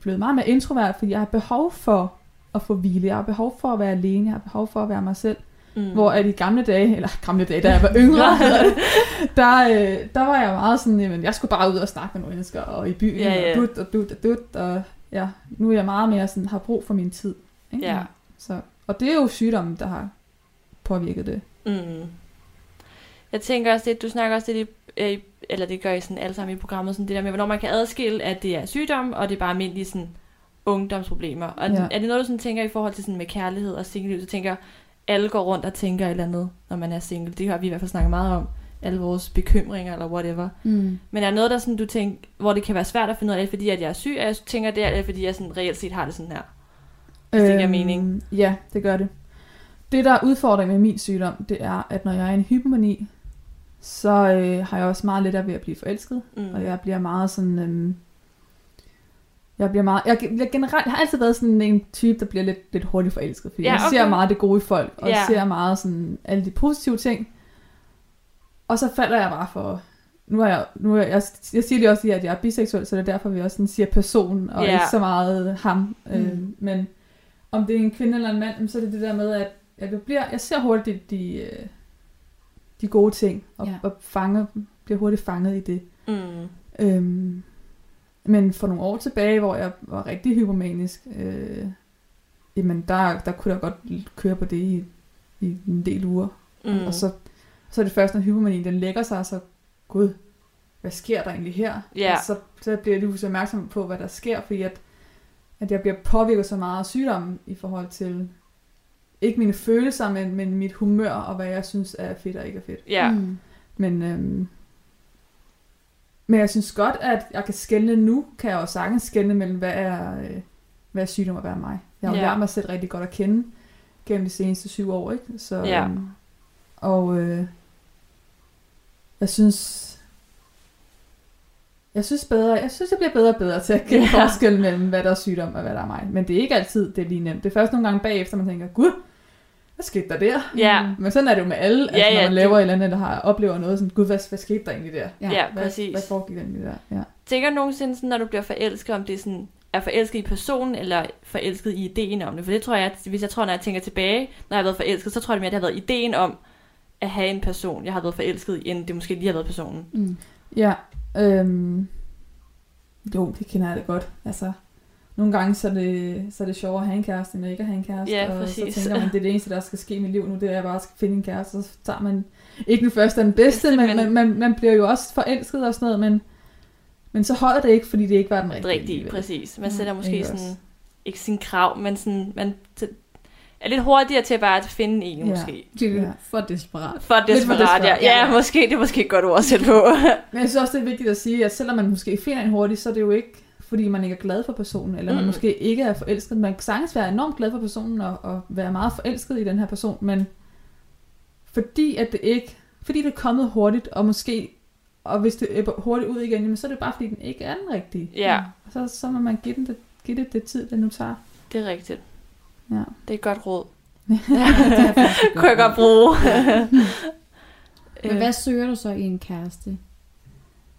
blevet meget mere introvert, fordi jeg har behov for at få hvile. Jeg har behov for at være alene. Jeg har behov for at være mig selv. Mm. Hvor at i gamle dage, eller gamle dage, da jeg var yngre, der, øh, der var jeg meget sådan, jamen, jeg skulle bare ud og snakke med nogle mennesker, og i byen, Ja, ja. og dut, og dut, og dut, og ja, nu er jeg meget mere sådan, har brug for min tid. Ikke? Ja. Så, og det er jo sygdommen, der har påvirket det. Mm. Jeg tænker også lidt, du snakker også lidt i, øh, eller det gør I sådan alle sammen i programmet, sådan det der med, hvornår man kan adskille, at det er sygdom, og det er bare almindelige sådan, ungdomsproblemer. Og Ja. er det noget, du sådan tænker i forhold til sådan med kærlighed og singelliv, så tænker alle går rundt og tænker et eller andet, når man er single. Det har vi i hvert fald snakket meget om. Alle vores bekymringer eller whatever. Mm. Men er der noget, der sådan, du tænker, hvor det kan være svært at finde ud af, fordi at jeg er syg, og jeg tænker det, eller fordi jeg sådan reelt set har det sådan her? Hvis det giver mening. Øhm, Ja, det gør det. Det, der er udfordringen med min sygdom, det er, at når jeg er i en hypomani, så øh, har jeg også meget lettere ved at blive forelsket. Mm. Og jeg bliver meget sådan... Øhm, jeg bliver meget... Jeg, jeg, generelt, jeg har altid været sådan en type, der bliver lidt, lidt hurtigt forelsket. Fordi Ja, okay. jeg ser meget det gode i folk, og Ja. ser meget sådan alle de positive ting. Og så falder jeg bare for... Nu er jeg, nu er jeg, jeg, jeg siger lige også lige, at jeg er biseksuel, så det er derfor, vi også sådan siger person, og Ja. ikke så meget ham. Mm. Øh, men om det er en kvinde eller en mand, så er det det der med, at at jeg, bliver, jeg ser hurtigt de, de, øh, de gode ting, og, Ja. og fanger, bliver hurtigt fanget i det. Mm. Øhm, men for nogle år tilbage, hvor jeg var rigtig hypomanisk, øh, jamen der, der kunne jeg godt køre på det i, i en del uger. Mm. Mm. Og så, så er det først, når hypomanien den lægger sig, så gud, hvad sker der egentlig her? Og så, så bliver jeg lige pludselig opmærksom på, hvad der sker, fordi at, at jeg bliver påvirket så meget af sygdommen i forhold til, ikke mine følelser, men, men mit humør, og hvad jeg synes er fedt og ikke er fedt. Ja. Mm. Men, øhm, men jeg synes godt, at jeg kan skelne nu, kan jeg jo sagtens skelne mellem, hvad er, øh, hvad er sygdom og hvad er mig. Jeg har jo Ja. lært mig selv rigtig godt at kende gennem de seneste syv år, ikke? Så, Ja. øhm, og øh, jeg synes, jeg synes bedre, jeg synes, jeg bliver bedre og bedre til at kende ja. forskel mellem, hvad der er sygdom og hvad der er mig. Men det er ikke altid, det er lige nemt. Det er først nogle gange bagefter, man tænker, gud, hvad skete der der? Ja. Men sådan er det jo med alle, Ja, altså, når ja, man det- laver et eller andet, der har oplever noget, sådan, gud, hvad, hvad skete der egentlig der? Ja. Ja, Hvad, præcis. hvad foregik der egentlig der? Ja. Tænker du nogensinde, sådan, når du bliver forelsket, om det er sådan, er forelsket i personen, eller forelsket i ideen om det? For det tror jeg, at hvis jeg tror, når jeg tænker tilbage, når jeg har været forelsket, så tror jeg mere, at det har været ideen om at have en person, jeg har været forelsket i, end det måske lige har været personen. Mm. Ja, øhm, jo, det kender jeg da godt. Altså, nogle gange så er det, så er det sjovere at have en kæreste, end ikke at have en kæreste. Ja, og præcis. så tænker man, det er det eneste, der skal ske i mit liv nu, det er, at jeg bare skal finde en kæreste. Så tager man ikke den første og den bedste, men, men man, man bliver jo også forelsket og sådan noget, men, men så holder det ikke, fordi det ikke var den Det rigtige. rigtige, alligevel. præcis. Man Mm, sætter måske ikke sådan, også. ikke sin krav, men sådan, man t- er lidt hurtigere til bare at finde en, Ja. måske. Det er Ja. for desperat. For Lidt for desperat, ja. desperat, ja. ja. måske, det er måske et godt ord at sætte på. Men jeg synes også, det er vigtigt at sige, at selvom man måske finder en hurtigt, så er det jo ikke, fordi man ikke er glad for personen, eller man Mm. måske ikke er forelsket. Man kan sagtens være enormt glad for personen, og, og være meget forelsket i den her person, men fordi at det ikke, fordi det er kommet hurtigt, og måske, og hvis det er hurtigt ud igen, jamen, så er det bare fordi, den ikke er den rigtige. Ja, Så, så må man give, den det, give det det tid, det nu tager. det er rigtigt. Ja. Det er et godt råd. Det er Kunne jeg godt bruge. Men hvad søger du så i en kæreste?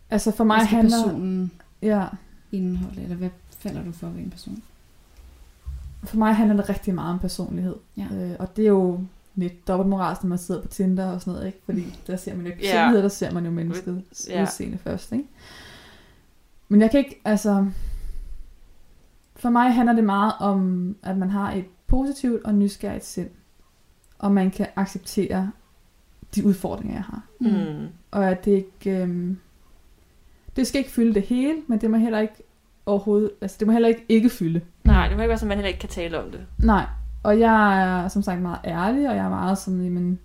Altså for mig handler... personen Ja, indeholde, eller hvad falder du for ved en person? for mig handler det rigtig meget om personlighed. Ja. Øh, og det er jo lidt dobbeltmoralsk, når man sidder på Tinder og sådan noget, ikke? Fordi der ser man jo ikke Ja. personlighed, der ser man jo mennesket Ja. udseende først, ikke? Men jeg kan ikke, altså... For mig handler det meget om, at man har et positivt og nysgerrigt sind. Og man kan acceptere de udfordringer, jeg har. Mm. Og at det ikke... Øhm, det skal ikke fylde det hele, men det må heller ikke overhovedet... Altså, det må heller ikke ikke fylde. Nej, det må ikke være sådan, man heller ikke kan tale om det. Nej, og jeg er som sagt meget ærlig, og jeg er meget sådan, jamen,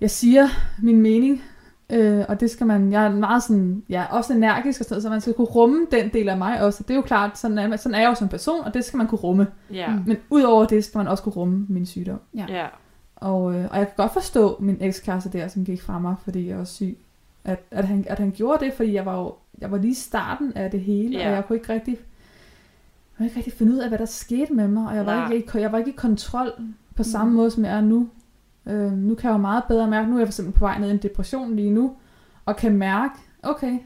jeg siger min mening, øh, og det skal man, jeg er meget sådan, jeg er også energisk og sådan noget, så man skal kunne rumme den del af mig også. Det er jo klart, sådan er, sådan er jeg jo som person, og det skal man kunne rumme. Ja. Mm. Men udover det skal man også kunne rumme min sygdom. Ja. Ja. Og, øh, og jeg kan godt forstå min ekskæreste der, som gik fra mig, fordi jeg var syg. At, at, han, at han gjorde det, fordi jeg var jo jeg var lige i starten af det hele, Ja. og jeg kunne ikke rigtig jeg kunne ikke rigtig finde ud af, hvad der skete med mig, og jeg var, Nej. ikke, jeg var ikke i kontrol på samme Mm. måde, som jeg er nu. Øh, nu kan jeg jo meget bedre mærke, nu er jeg for eksempel på vej ned i en depression lige nu, og kan mærke, okay,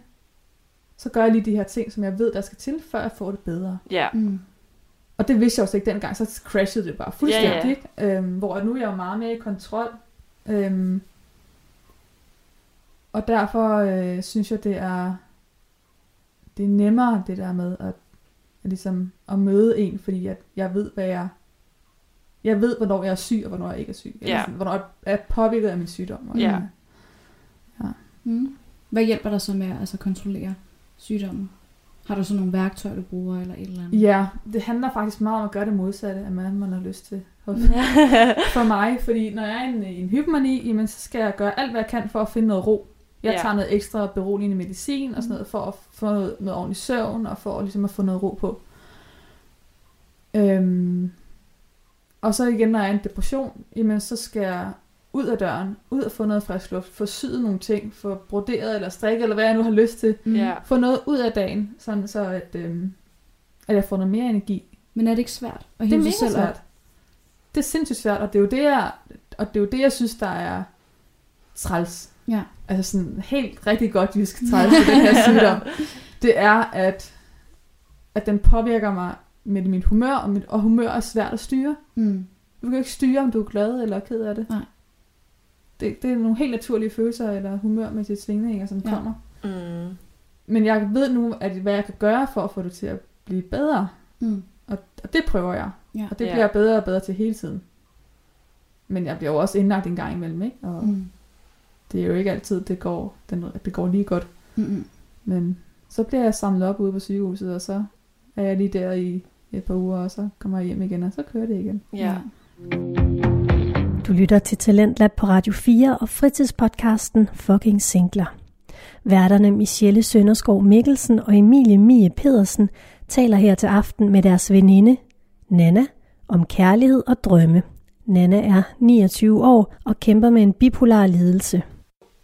så gør jeg lige de her ting, som jeg ved, der skal til, før jeg får det bedre. Ja. Mm. Og det vidste jeg også ikke dengang, så crashede det bare fuldstændig, ja. ikke? Øhm, hvor nu er jeg jo meget mere i kontrol. Øhm, og derfor øh, synes jeg, det er, det er nemmere, det der med at, at, ligesom, at møde en, fordi at jeg ved, hvad jeg... Jeg ved, hvornår jeg er syg, og hvornår jeg ikke er syg. Eller Ja. sådan, hvornår jeg er påvirket af min sygdom. Og, Ja. Mm. Hvad hjælper dig så med at altså, kontrollere sygdommen? Har du så nogle værktøjer, du bruger, eller et eller andet? Ja, det handler faktisk meget om at gøre det modsatte af, hvad man har lyst til. for mig, fordi når jeg er i en, i en hypomani, jamen, så skal jeg gøre alt, hvad jeg kan for at finde noget ro. Jeg Ja. tager noget ekstra beroligende medicin og sådan noget, for at få noget, noget ordentlig søvn, og for ligesom at få noget ro på. Øhm, og så igen, når jeg er en depression, jamen, så skal jeg ud af døren, ud og få noget frisk luft, få syet nogle ting, få broderet eller strikket, eller hvad jeg nu har lyst til. Mm. Ja. Få noget ud af dagen, sådan så at, øhm, at jeg får noget mere energi Men er det ikke svært at det er mega sig selv svært. op? Det er sindssygt svært, og det er jo det, jeg, og det er jo det, jeg synes, der er træls. Ja. Altså sådan helt rigtig godt jysk træls i den her sygdom. Det er, at, at den påvirker mig med mit humør, og, mit, og humør er svært at styre. Mm. Du kan jo ikke styre, om du er glad eller ked af det. Nej. Det, det er nogle helt naturlige følelser eller humørmæssige svingninger, som Ja. kommer. Mm. Men jeg ved nu, at, hvad jeg kan gøre for at få det til at blive bedre. Mm. Og, og det prøver jeg. Ja. Og det bliver jeg bedre og bedre til hele tiden. Men jeg bliver jo også indlagt en gang imellem, ikke? Og Mm. Det er jo ikke altid, det går, den, det går lige godt. Mm-mm. Men så bliver jeg samlet op ude på sygehuset, og så er jeg lige der i et par uger, og så kommer jeg hjem igen, og så kører det igen. Ja. Du lytter til Talentlab på Radio 4 og fritidspodcasten Fucking Singler. Værterne Michelle Sønderskov Mikkelsen og Emilie Mie Pedersen taler her til aften med deres veninde, Nana, om kærlighed og drømme. Nana er 29 år og kæmper med en bipolar lidelse.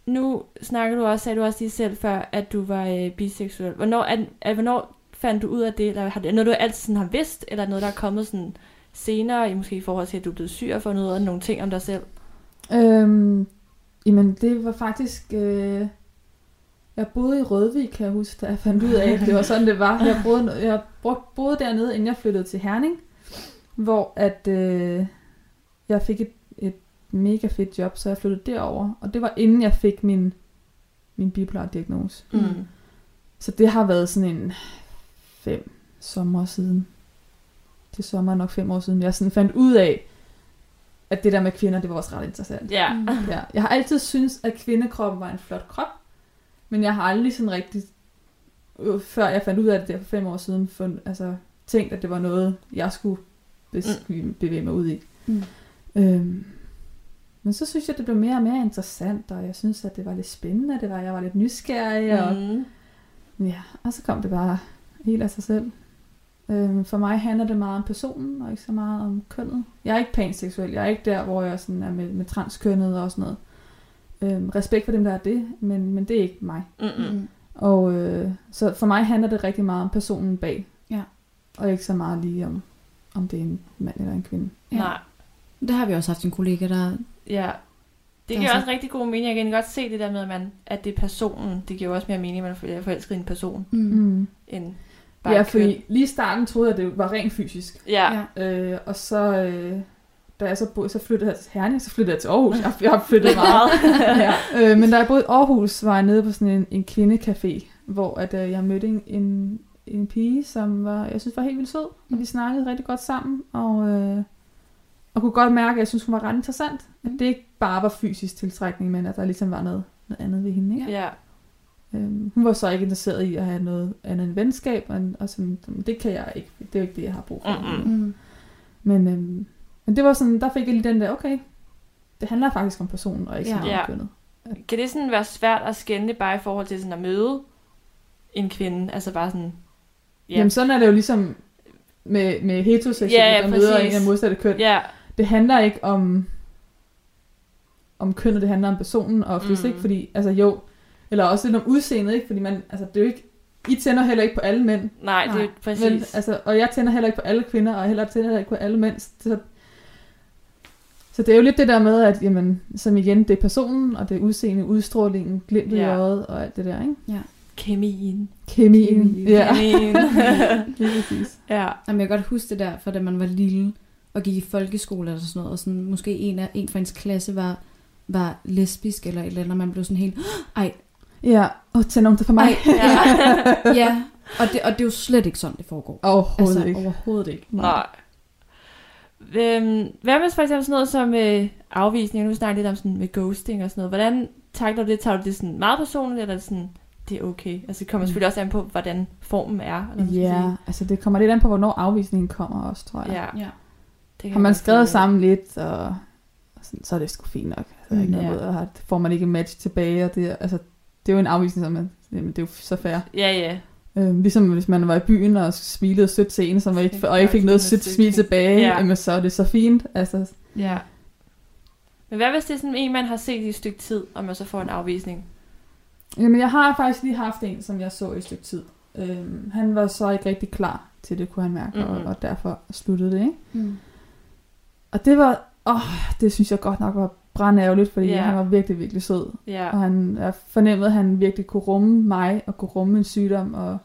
Nu snakker du også, sagde du også lige selv før, at du var øh, biseksuel. Hvornår, er, er, hvornår fandt du ud af det? Eller har det noget, du altid sådan har vidst? Eller noget, der er kommet sådan senere, i måske i forhold til, at du er blevet syg og fundet ud af nogle ting om dig selv? Øhm, jamen, det var faktisk... Øh, jeg boede i Rødvig, kan jeg huske, da jeg fandt ud af, at det var sådan, det var. Jeg boede, jeg boede dernede, inden jeg flyttede til Herning, hvor at, øh, jeg fik et mega fedt job, så jeg flyttede derover. Og det var inden jeg fik min, min bipolar diagnose. Mm. Så det har været sådan en fem sommer siden. Det sommer er nok fem år siden. Jeg sådan fandt ud af, at det der med kvinder, det var også ret interessant. Ja. Mm. Ja, jeg har altid syntes, at kvindekroppen var en flot krop, men jeg har aldrig sådan rigtig, øh, før jeg fandt ud af det der for fem år siden, fund, altså, tænkt, at det var noget, jeg skulle bes- bevæge mig ud i. Mm. Øhm, men så synes jeg, det blev mere og mere interessant, og jeg synes, at det var lidt spændende, det var, jeg var lidt nysgerrig, og, Mm. ja, og så kom det bare helt af sig selv. Øh, for mig handler det meget om personen, og ikke så meget om kønnet. Jeg er ikke panseksuel. Jeg er ikke der, hvor jeg sådan er med, med transkønnet og sådan noget. Øh, respekt for dem, der er det, men, men det er ikke mig. Mm-mm. Mm. Og øh, så for mig handler det rigtig meget om personen bag. Ja. Og ikke så meget lige om, om det er en mand eller en kvinde. Ja. Nej. Det har vi også haft en kollega, der... Ja. Det giver er også rigtig god mening. Jeg kan godt se det der med, at, man, at det er personen. Det giver også mere mening, at man er forelsket i en person, Mm. Mm. end bare Ja, fordi lige i starten troede jeg, at det var rent fysisk. Ja. Ja. Øh, og så, øh, da jeg så boede, så flyttede jeg til Herning, så flyttede jeg til Aarhus. Jeg, jeg har flyttet meget. ja. øh, men da jeg boede i Aarhus, var jeg nede på sådan en, en kvindecafé, hvor at, øh, jeg mødte en, en, en pige, som var, jeg synes var helt vildt sød. Og vi snakkede rigtig godt sammen, og, øh, og kunne godt mærke, at jeg synes, hun var ret interessant. At det ikke bare var fysisk tiltrækning, men at der ligesom var noget, noget andet ved hende. Ikke? Ja. Øhm, hun var så ikke interesseret i at have noget andet end venskab, og, og sådan, det kan jeg ikke. Det er jo ikke det, jeg har brug for. Mm-mm. Mm. Men, øhm, men det var sådan, der fik jeg lige den der, okay, det handler faktisk om personen, og ikke så Ja. meget Ja. om kønnet. Kan det sådan være svært at skænde bare i forhold til sådan at møde en kvinde? Altså bare sådan... Ja. Jamen sådan er det jo ligesom med, med heteroseksuelle, Ja, ja, der møder en af modsatte køn. Ja, Det handler ikke om, om kønnet, det handler om personen, og oftest Mm. ikke, fordi, altså jo, eller også lidt om udseendet, ikke? Fordi man, altså det er jo ikke, I tænder heller ikke på alle mænd, nej, det er præcis. Men, altså, og jeg tænder heller ikke på alle kvinder, og heller tænder heller ikke på alle mænd. Så, så det er jo lidt det der med, at jamen, som igen, det er personen, og det er udseende, udstrålingen, glimtet ja. i Ja. øjet, og alt det der, ikke? Kemien. Kemien. Kemien. Ja, Kemien. lige præcis. ja. Jamen, jeg kan godt huske det der, for da man var lille og gik i folkeskole eller sådan noget, og sådan, måske en, af, en fra ens klasse var, var lesbisk eller et eller andet, og man blev sådan helt, ej, Ja, og tænd nogen til for mig. ej, ja. ja, og det, og det er jo slet ikke sådan, det foregår. Overhovedet altså, ikke. overhovedet ikke. Nej. Øhm, hvad med for eksempel sådan noget som øh, afvisning? Nu snakker lidt om sådan med ghosting og sådan noget. Hvordan takler du det? Tager du det sådan meget personligt, eller er det sådan, det er okay? Altså det kommer selvfølgelig også an på, hvordan formen er. Eller Ja, sige. altså det kommer lidt an på, hvornår afvisningen kommer også, tror jeg. ja. Ja. Det Har man skrevet sammen lidt, og, og sådan, så er det sgu fint nok. Altså, er ikke Mm, noget ja. ja. at får man ikke en match tilbage, og det, altså, det er jo en afvisning, som man, jamen, det er jo så fair. Ja, ja. Øh, ligesom hvis man var i byen og smilede sødt til en, som ikke, og ikke fik noget sødt smil tilbage, Ja. ja. jamen, så er det så fint. Altså, Ja. Men hvad hvis det er sådan en, man har set i et stykke tid, og man så får en afvisning? jamen, jeg har faktisk lige haft en, som jeg så i et stykke tid. Øh, han var så ikke rigtig klar til det, kunne han mærke, mm-hmm. Mhm. og, og derfor sluttede det. Ikke? Mm. Og det var, åh, det synes jeg godt nok var brandærgerligt, fordi yeah. han var virkelig, virkelig sød. Ja. Og han jeg fornemmede, at han virkelig kunne rumme mig, og kunne rumme en sygdom, og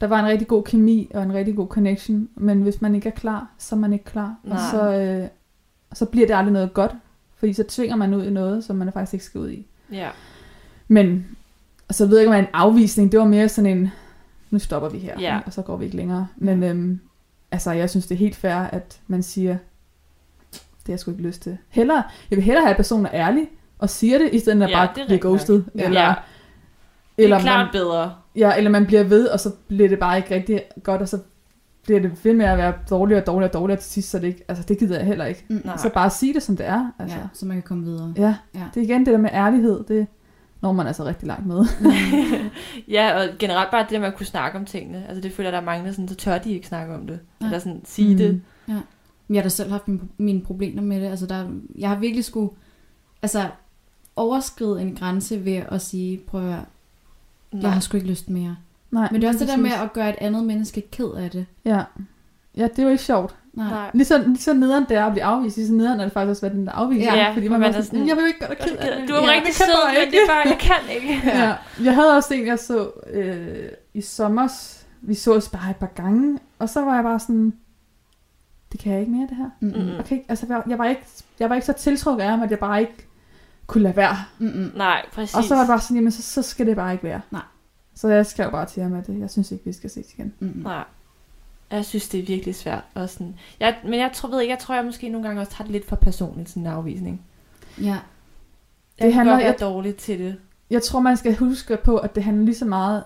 der var en rigtig god kemi, og en rigtig god connection, men hvis man ikke er klar, så er man ikke klar. Nej. Og så, øh, så bliver det aldrig noget godt, fordi så tvinger man ud i noget, som man faktisk ikke skal ud i. Ja. Men, og så ved jeg ikke, om en afvisning, det var mere sådan en, nu stopper vi her, Ja. og så går vi ikke længere. Men øhm, altså, jeg synes, det er helt fair, at man siger, har jeg sgu ikke lyst til. Hellere, jeg vil hellere have, at personen er ærlig, og siger det, i stedet for at Ja, bare er blive ghostet. nok. Eller, ja. Det eller, er klart man, bedre. ja, eller man bliver ved, og så bliver det bare ikke rigtig godt, og så bliver det ved med at være dårligere og dårligere og dårligere til sidst, så det ikke, altså det gider jeg heller ikke. Mm. Nej. Så bare sige det, som det er. Altså. Ja, så man kan komme videre. Ja. Ja. det er igen det der med ærlighed, det når man altså rigtig langt med. ja, og generelt bare det der med at kunne snakke om tingene. Altså det føler jeg, der er mange, der sådan, så tør de ikke snakke om det. Nej. Eller sådan sige mm. det. Men Jeg har da selv haft mine, mine problemer med det. Altså, der, jeg har virkelig skulle altså, overskride en grænse ved at sige, prøv at høre, jeg har sgu ikke lyst mere. Nej, Men det er også det der med at gøre et andet menneske ked af det. Ja. ja, det er jo ikke sjovt. Nej. Nej. Lige så, lige så nederen det er at blive afvist, lige så nederen er det faktisk også været den der afvisning. Ja, fordi for man, man er sådan, jeg vil jo ikke gøre dig ked af det. Du er ja, rigtig sød, men ikke. det er bare, jeg kan ikke. Ja. Jeg havde også en, jeg så øh, i sommer. Vi så os bare et par gange, og så var jeg bare sådan, det kan jeg ikke mere, det her. Mm-mm. Okay, altså jeg, var ikke, jeg var ikke så tiltrukket af ham, at jeg bare ikke kunne lade være. Mm-mm. Nej, præcis. Og så var det bare sådan, jamen så, så skal det bare ikke være. Nej. Så jeg skrev bare til ham, at øh, jeg synes ikke, vi skal ses igen. Mm-mm. Nej. Jeg synes, det er virkelig svært. Og sådan, jeg, men jeg tror, ved ikke, jeg tror, jeg måske nogle gange også tager det lidt for personligt, sådan en afvisning. Ja. Jeg Det kan handler- godt være jeg- dårlig til det. Jeg tror, man skal huske på, at det handler lige så meget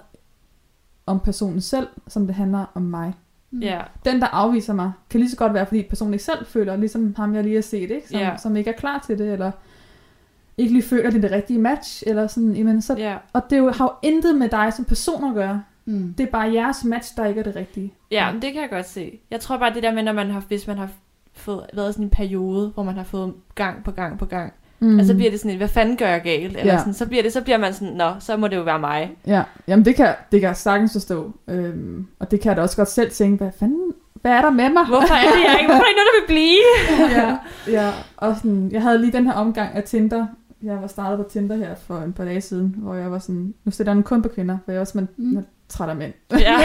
om personen selv, som det handler om mig. Mm. Ja, Den, der afviser mig, kan lige så godt være, fordi personen ikke selv føler, ligesom ham, jeg lige har set, ikke? Som, Ja. som ikke er klar til det, eller ikke lige føler, det er det rigtige match, eller sådan, jamen, så, ja, og det er jo, har jo intet med dig som person at gøre. Mm. Det er bare jeres match, der ikke er det rigtige. Ja, men det kan jeg godt se. Jeg tror bare, det der med, når man har, hvis man har fået, været sådan en periode, hvor man har fået gang på gang på gang, Mm. mm. altså så bliver det sådan et, hvad fanden gør jeg galt? Eller Ja. sådan, så, bliver det, så bliver man sådan, nå, så må det jo være mig. Ja, jamen det kan, det kan jeg sagtens forstå. Øhm, og det kan jeg da også godt selv tænke, hvad fanden, hvad er der med mig? Hvorfor er det, jeg ikke? Hvorfor er det noget, der vil blive? ja, ja, og sådan, jeg havde lige den her omgang af Tinder. Jeg var startet på Tinder her for en par dage siden, hvor jeg var sådan, nu sætter den kun på kvinder, for jeg var sådan, Mm. mm. træt af mænd. Ja,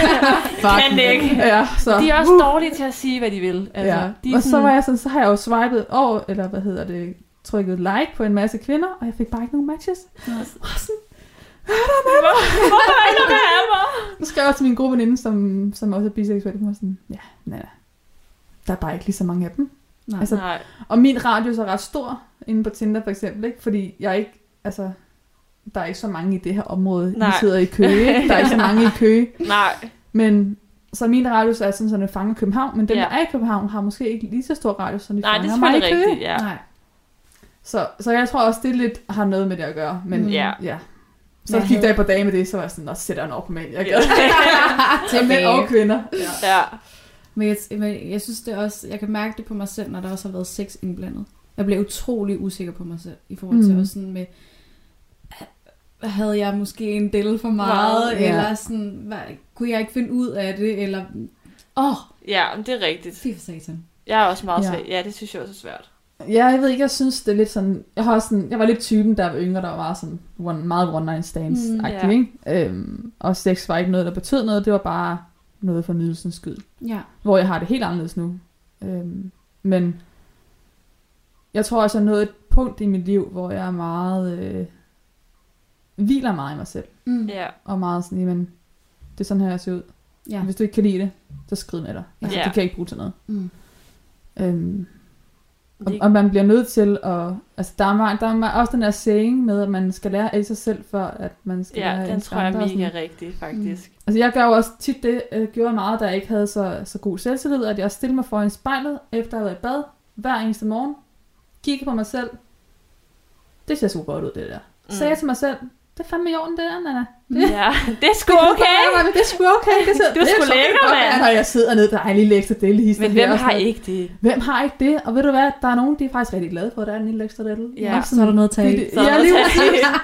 kan ikke. Ja, så, De er også uh, dårlige til at sige, hvad de vil. Altså, ja. de Og så sådan- var jeg sådan, så har jeg jo swipet over, eller hvad hedder det, trykket like på en masse kvinder, og jeg fik bare ikke nogen matches. Ja. Og sådan, Hvorfor er der med mig? Så skrev jeg til min gode veninde, som, som også er biseksuel, var sådan, ja, nej, der er bare ikke lige så mange af dem. Nej. Altså, Nej. Og min radius er ret stor inde på Tinder for eksempel, ikke? fordi jeg ikke, altså, der er ikke så mange i det her område. Nej. Vi sidder i Køge, ikke? der er ikke så mange i Køge. Nej. Men så min radius er sådan, så den fanger København, men dem, Ja. der er i København, har måske ikke lige så stor radius, som de Nej, det er fanger mig i Køge. rigtigt, ja. Nej. Så, så jeg tror også, det lidt har noget med det at gøre. Men Mm. ja. Ja. ja. Så Jeg gik der på dage med det, så var jeg sådan, nå, sætter jeg op med. Jeg Ja. gad. Til mænd og kvinder. Ja. ja. Men jeg, men jeg synes det også, jeg kan mærke det på mig selv, når der også har været sex indblandet. Jeg bliver utrolig usikker på mig selv, i forhold til Mm. også sådan med, havde jeg måske en del for meget, Meget, ja. eller sådan, hvad, kunne jeg ikke finde ud af det, eller, åh, oh, Ja, det er rigtigt. fy for satan. Jeg er også meget Ja. svag. Ja, det synes jeg også er svært. Ja, jeg ved ikke, jeg synes, det er lidt sådan... Jeg, har sådan, jeg var lidt typen, der var yngre, der var meget sådan one, meget one night stands Mm, ja. ikke? Øhm, og sex var ikke noget, der betød noget. Det var bare noget for nydelsens skyld. Ja. Hvor jeg har det helt anderledes nu. Øhm, men jeg tror også, jeg er nået et punkt i mit liv, hvor jeg er meget... Øh, hviler meget i mig selv. Mm. Ja. Og meget sådan, jamen, det er sådan her, jeg ser ud. Ja. Hvis du ikke kan lide det, så skrid med dig. Altså, Ja. det kan jeg ikke bruge til noget. Mm. Øhm, og, og man bliver nødt til at... Altså, der er, der er også den der saying med, at man skal lære af sig selv, for at man skal lære Ja, af den tror jeg er mega rigtig, faktisk. Altså, jeg gør jo også tit det, jeg gjorde meget, da jeg ikke havde så, så god selvtillid, at jeg stillede mig foran spejlet, efter jeg havde været i bad, hver eneste morgen, kiggede på mig selv. Det ser sgu godt ud, det der. Mm. Sagde jeg til mig selv, det er fandme i orden, det der, Nana. Ja, det er sgu okay. Men det er sgu okay. Det, ser, Du er det sgu lækker, mand. Når jeg sidder nede, der er lille ekstra delhister Men hvem har ikke det? Hvem har ikke det? Og ved du hvad, der er nogen, de er faktisk rigtig glade for, at der er en lille ekstra del. Ja, så er der noget at tage det, det, Så ja, lige at.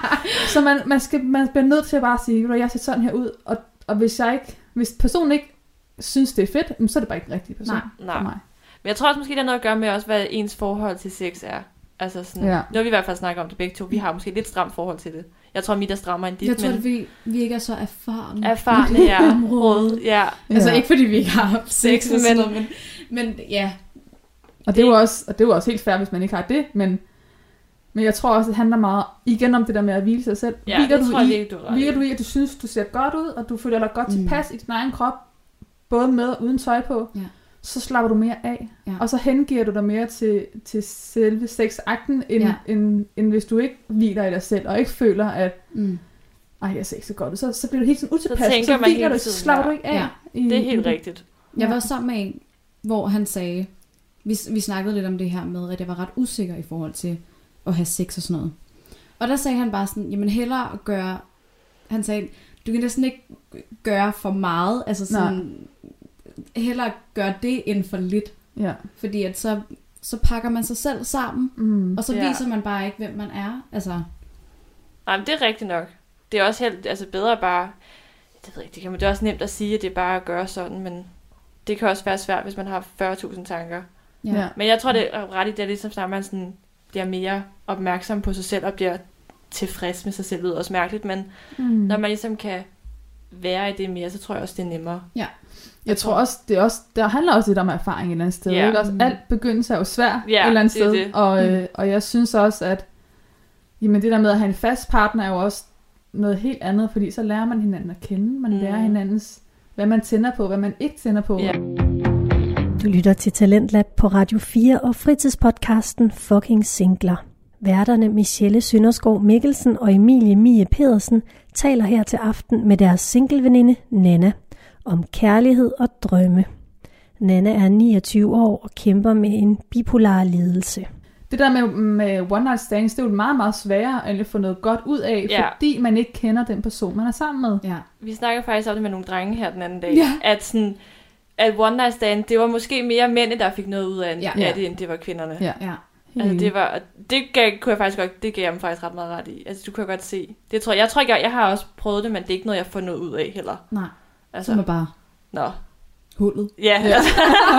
Så man, man, skal, man bliver nødt til at bare sige, hvad, jeg ser sådan her ud, og, og hvis, jeg ikke, hvis personen ikke synes, det er fedt, så er det bare ikke den rigtige person Nej. Nej. for mig. Men jeg tror også måske, det har noget at gøre med også, hvad ens forhold til sex er. Altså sådan, ja. nu har vi i hvert fald snakket om det begge to. Vi har måske lidt stramt forhold til det. Jeg tror, mit er strammere end dit, Jeg tror, men at vi, vi ikke er så erfarne. erfarne i det ja. område. Ja, Altså Ja. ikke fordi vi ikke har haft sex, Sex, og sådan men- noget, men, men ja. Og det er jo også, og det er jo også helt fair, hvis man ikke har det, men, men jeg tror også, det handler meget igen om det der med at hvile sig selv. ja hviler, det du tror jeg i, virkelig, du er hviler du i, at du synes, du ser godt ud, og du føler dig godt Mm. tilpas i din egen krop, både med og uden tøj på, Ja. Så slapper du mere af. Ja. Og så hengiver du dig mere til, til selve sexakten, end, Ja. end, end hvis du ikke hviler i dig selv, og ikke føler, at Mm. ej, jeg ser ikke så godt ud. Så, så bliver du helt sådan utilpas, Så tænker så man hviler hele du, så tiden, slapper ja. du ikke af. Ja. I, Det er i helt rigtigt. Jeg var sammen med en, hvor han sagde, vi, vi snakkede lidt om det her med, at jeg var ret usikker i forhold til at have sex og sådan noget. Og der sagde han bare sådan, jamen hellere at gøre, han sagde, du kan næsten ikke gøre for meget, altså sådan, hellere gøre det end for lidt. Ja. Fordi at så, så pakker man sig selv sammen, Mm. og så Ja. viser man bare ikke, hvem man er. Altså, Nej, men det er rigtigt nok. Det er også helt, altså bedre bare, det ved jeg ikke, det, kan man, det er også nemt at sige, at det er bare at gøre sådan, men det kan også være svært, hvis man har 40.000 tanker. ja. Ja. Men jeg tror, det er ret i det, ligesom snart man sådan bliver mere opmærksom på sig selv og bliver tilfreds med sig selv. Det lyder også mærkeligt, men Mm. når man ligesom kan være i det mere, så tror jeg også, det er nemmere. Jeg tror også, det, er også, det handler også lidt om erfaring et eller andet sted. Ja. Ikke? Også, Mm. alt begyndelse er jo svært Ja, et eller andet det sted. det. Og, Mm. øh, og jeg synes også, at jamen, det der med at have en fast partner er jo også noget helt andet, fordi så lærer man hinanden at kende. Man Mm. mm. lærer hinandens, hvad man tænder på, hvad man ikke tænder på. Ja. Du lytter til Talentlab på Radio 4 og fritidspodcasten Fucking Singler. Værterne Michelle Sønderskov Mikkelsen og Emilie Mie Pedersen taler her til aften med deres singleveninde Nana om kærlighed og drømme. Nana er 29 år og kæmper med en bipolar lidelse. det der med, med one night stands, det er jo meget, meget sværere at få noget godt ud af, Ja. fordi man ikke kender den person, man er sammen med. Ja. Vi snakker faktisk om det med nogle drenge her den anden dag. Ja. At sådan, at one night stand, det var måske mere mændene, der fik noget ud af, Ja. ja. af det, end det var kvinderne. Ja. Ja. Altså, det var, det gav, kunne jeg faktisk godt, det gav jeg dem faktisk ret meget ret i. Altså, du kan godt se. Det tror jeg, jeg tror ikke, jeg, jeg har også prøvet det, men det er ikke noget, jeg får noget ud af heller. Nej, Altså, så er bare nå. hullet. Ja, ja. Altså,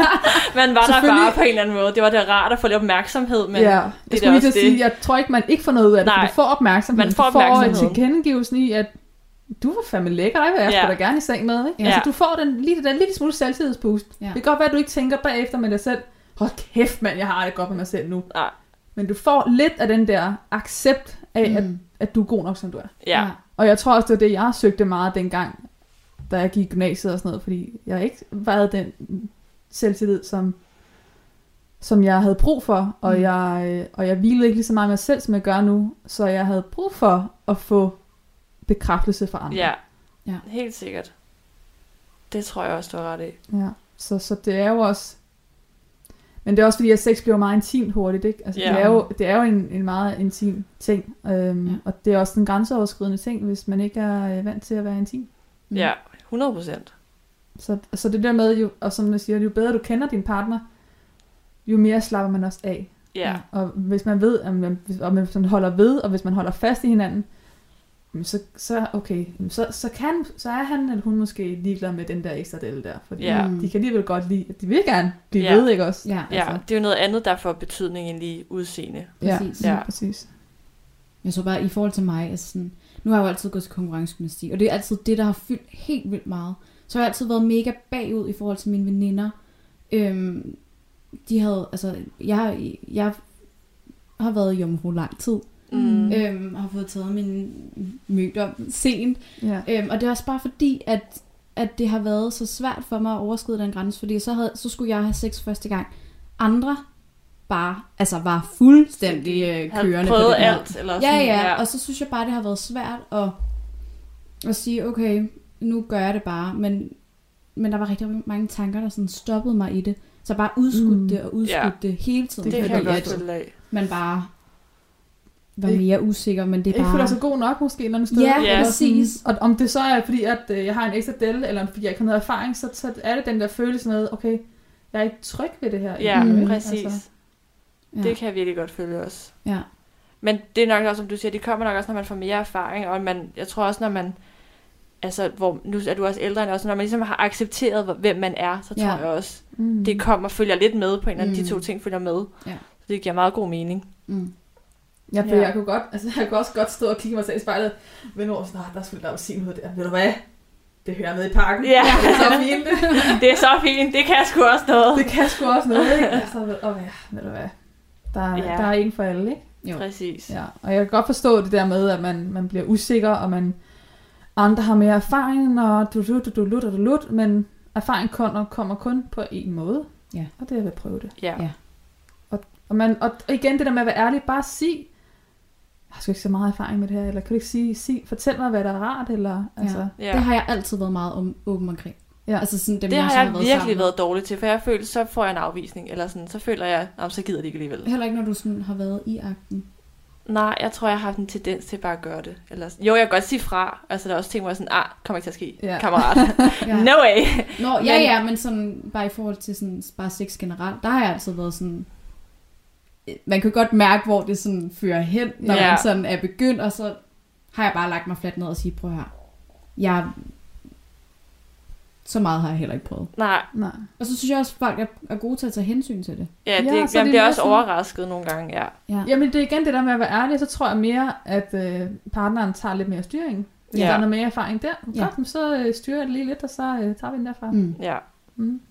man var der bare på en eller anden måde. Det var det rart at få lidt opmærksomhed, men ja, det jeg er skulle lige sige, det. jeg tror ikke, man ikke får noget ud af det, for Nej. du får opmærksomhed. Man får du får opmærksomheden. tilkendegivelsen i, at du var fandme lækker, vil jeg Ja. ja. da gerne i seng med. Ikke? Ja. Altså, du får den, lige det der lille smule selvtillidsboost. Ja. Det kan godt være, at du ikke tænker bagefter med dig selv, hold kæft mand, jeg har det godt med mig selv nu. Nej. Men du får lidt af den der accept af, mm. at, at du er god nok, som du er. Ja. Og jeg tror også, det var det, jeg søgte meget dengang, da jeg gik i gymnasiet og sådan noget, fordi jeg ikke havde den selvtillid, som, som jeg havde brug for, og, Mm. jeg, og jeg hvilede ikke lige så meget med mig selv, som jeg gør nu, så jeg havde brug for at få bekræftelse fra andre. Ja. Ja. Helt sikkert. Det tror jeg også, du har ret i. ja. Så, så det er jo også... Men det er også fordi, at sex bliver meget intimt hurtigt, ikke? Altså, Ja. det, er jo, det er jo en, en meget intim ting, øhm, Ja. ja. og det er også en grænseoverskridende ting, hvis man ikke er øh, vant til at være intim. Mm. Ja, 100 procent. Så, så det der med, jo, og som jeg siger, jo bedre du kender din partner, jo mere slapper man også af. Ja. Og hvis man ved, at man, hvis- og hvis man holder ved, og hvis man holder fast i hinanden, jamen så, så okay, jamen så, så, kan, så er han eller hun måske ligeglad med den der ekstra del der. Fordi Ja. de kan alligevel godt lide, de vil gerne blive Ja. ved, ikke også? Ja, Ja, det er jo noget andet, der får betydning end lige udseende. præcis. Ja, Ja. ja. præcis. Jeg så bare i forhold til mig, altså sådan, nu har jeg jo altid gået til konkurrencegymnastik, og det er altid det, der har fyldt helt vildt meget. Så har jeg altid været mega bagud i forhold til mine veninder. Øhm, de havde, altså, jeg, jeg har været jomfru lang tid. Mm. Øhm, har fået taget min mødom sent. Ja. Øhm, og det er også bare fordi, at, at det har været så svært for mig at overskride den grænse, fordi så, havde, så skulle jeg have sex første gang. Andre bare, altså var fuldstændig øh, kørende på det alt. Eller Ja, sådan, ja, og så synes jeg bare, det har været svært at, at sige, okay, nu gør jeg det bare, men, men der var rigtig mange tanker, der sådan stoppede mig i det. Så bare udskudt Mm. det og udskudt Ja. det hele tiden, det kan jeg fordi godt at man bare var Ikke- mere usikker, men det er Ikke bare... føler sig god nok måske et eller andet sted. Ja, Ja. præcis. Og om det så er fordi, at øh, jeg har en ekstra del, eller fordi jeg ikke har noget erfaring, så, så er det den der følelse med, okay, jeg er ikke tryg ved det her. Ja, Mm. præcis. Altså, Ja. Det kan jeg virkelig godt følge også. Ja. Men det er nok også, som du siger, det kommer nok også, når man får mere erfaring, og man, jeg tror også, når man, altså, hvor, nu er du også ældre end også, når man ligesom har accepteret, hvem man er, så tror Ja. jeg også, mm. det kommer, følger lidt med på en eller anden, Mm. de to ting følger med. Ja. Så det giver meget god mening. Mm. Ja, for Ja. jeg kunne godt, altså jeg kunne også godt stå og kigge mig selv i spejlet, men hvor sådan, "Ah, der skulle der jo sige noget der. Ved du hvad? Det hører med i parken. Ja. Det er så fint. Det er så fint, det kan sgu også noget. Det kan sgu også noget, ikke? Altså, ved, oh, ja, ved du hvad? Der, er- Ja. der er en for alle, ikke? Jo. Præcis. Ja, og jeg kan godt forstå det der med, at man, man bliver usikker, og man andre har mere erfaring, og du du du du du du du men erfaring kommer, kommer kun på en måde. Ja. Og det er ved at prøve det. Ja. Ja. Og, man, og igen det der med at være ærlig, bare sig, jeg har sgu ikke så meget erfaring med det her, eller kan du ikke sige, sig fortæl mig, hvad der er rart, eller altså, Ja. Det har jeg altid været meget om, åben omkring. Ja. Altså sådan dem, Det jeg har jeg været virkelig sammen været dårlig til, for jeg føler, så får jeg en afvisning, eller sådan, så føler jeg, at så gider de ikke alligevel. Heller ikke, når du sådan har været i akten. Nej, jeg tror, jeg har haft en tendens til bare at gøre det. Eller, jo, jeg kan godt sige fra. Altså, der er også ting, hvor jeg er sådan, ah, kommer ikke til at ske, Ja. kammerat. Ja. no way. Nå, ja, Men- ja, men sådan, bare i forhold til sådan, bare sex generelt, der har jeg altid været sådan, man kan godt mærke, hvor det sådan fører hen, når Ja. man sådan er begyndt, og så har jeg bare lagt mig fladt ned og sige, prøv her, jeg, så meget har jeg heller ikke prøvet. Nej, nej. Og så synes jeg også, at folk er, er gode til at tage hensyn til det. ja, Ja, det, så er jeg det bliver også sådan- overrasket nogle gange, ja. Ja. Jamen det er igen det der med at være ærlig, så tror jeg mere, at øh, partneren tager lidt mere styring. Hvis Ja. der er noget mere erfaring der, Ja. godt, men så øh, styrer jeg det lige lidt, og så øh, tager vi den derfra. Mm. ja. Mm.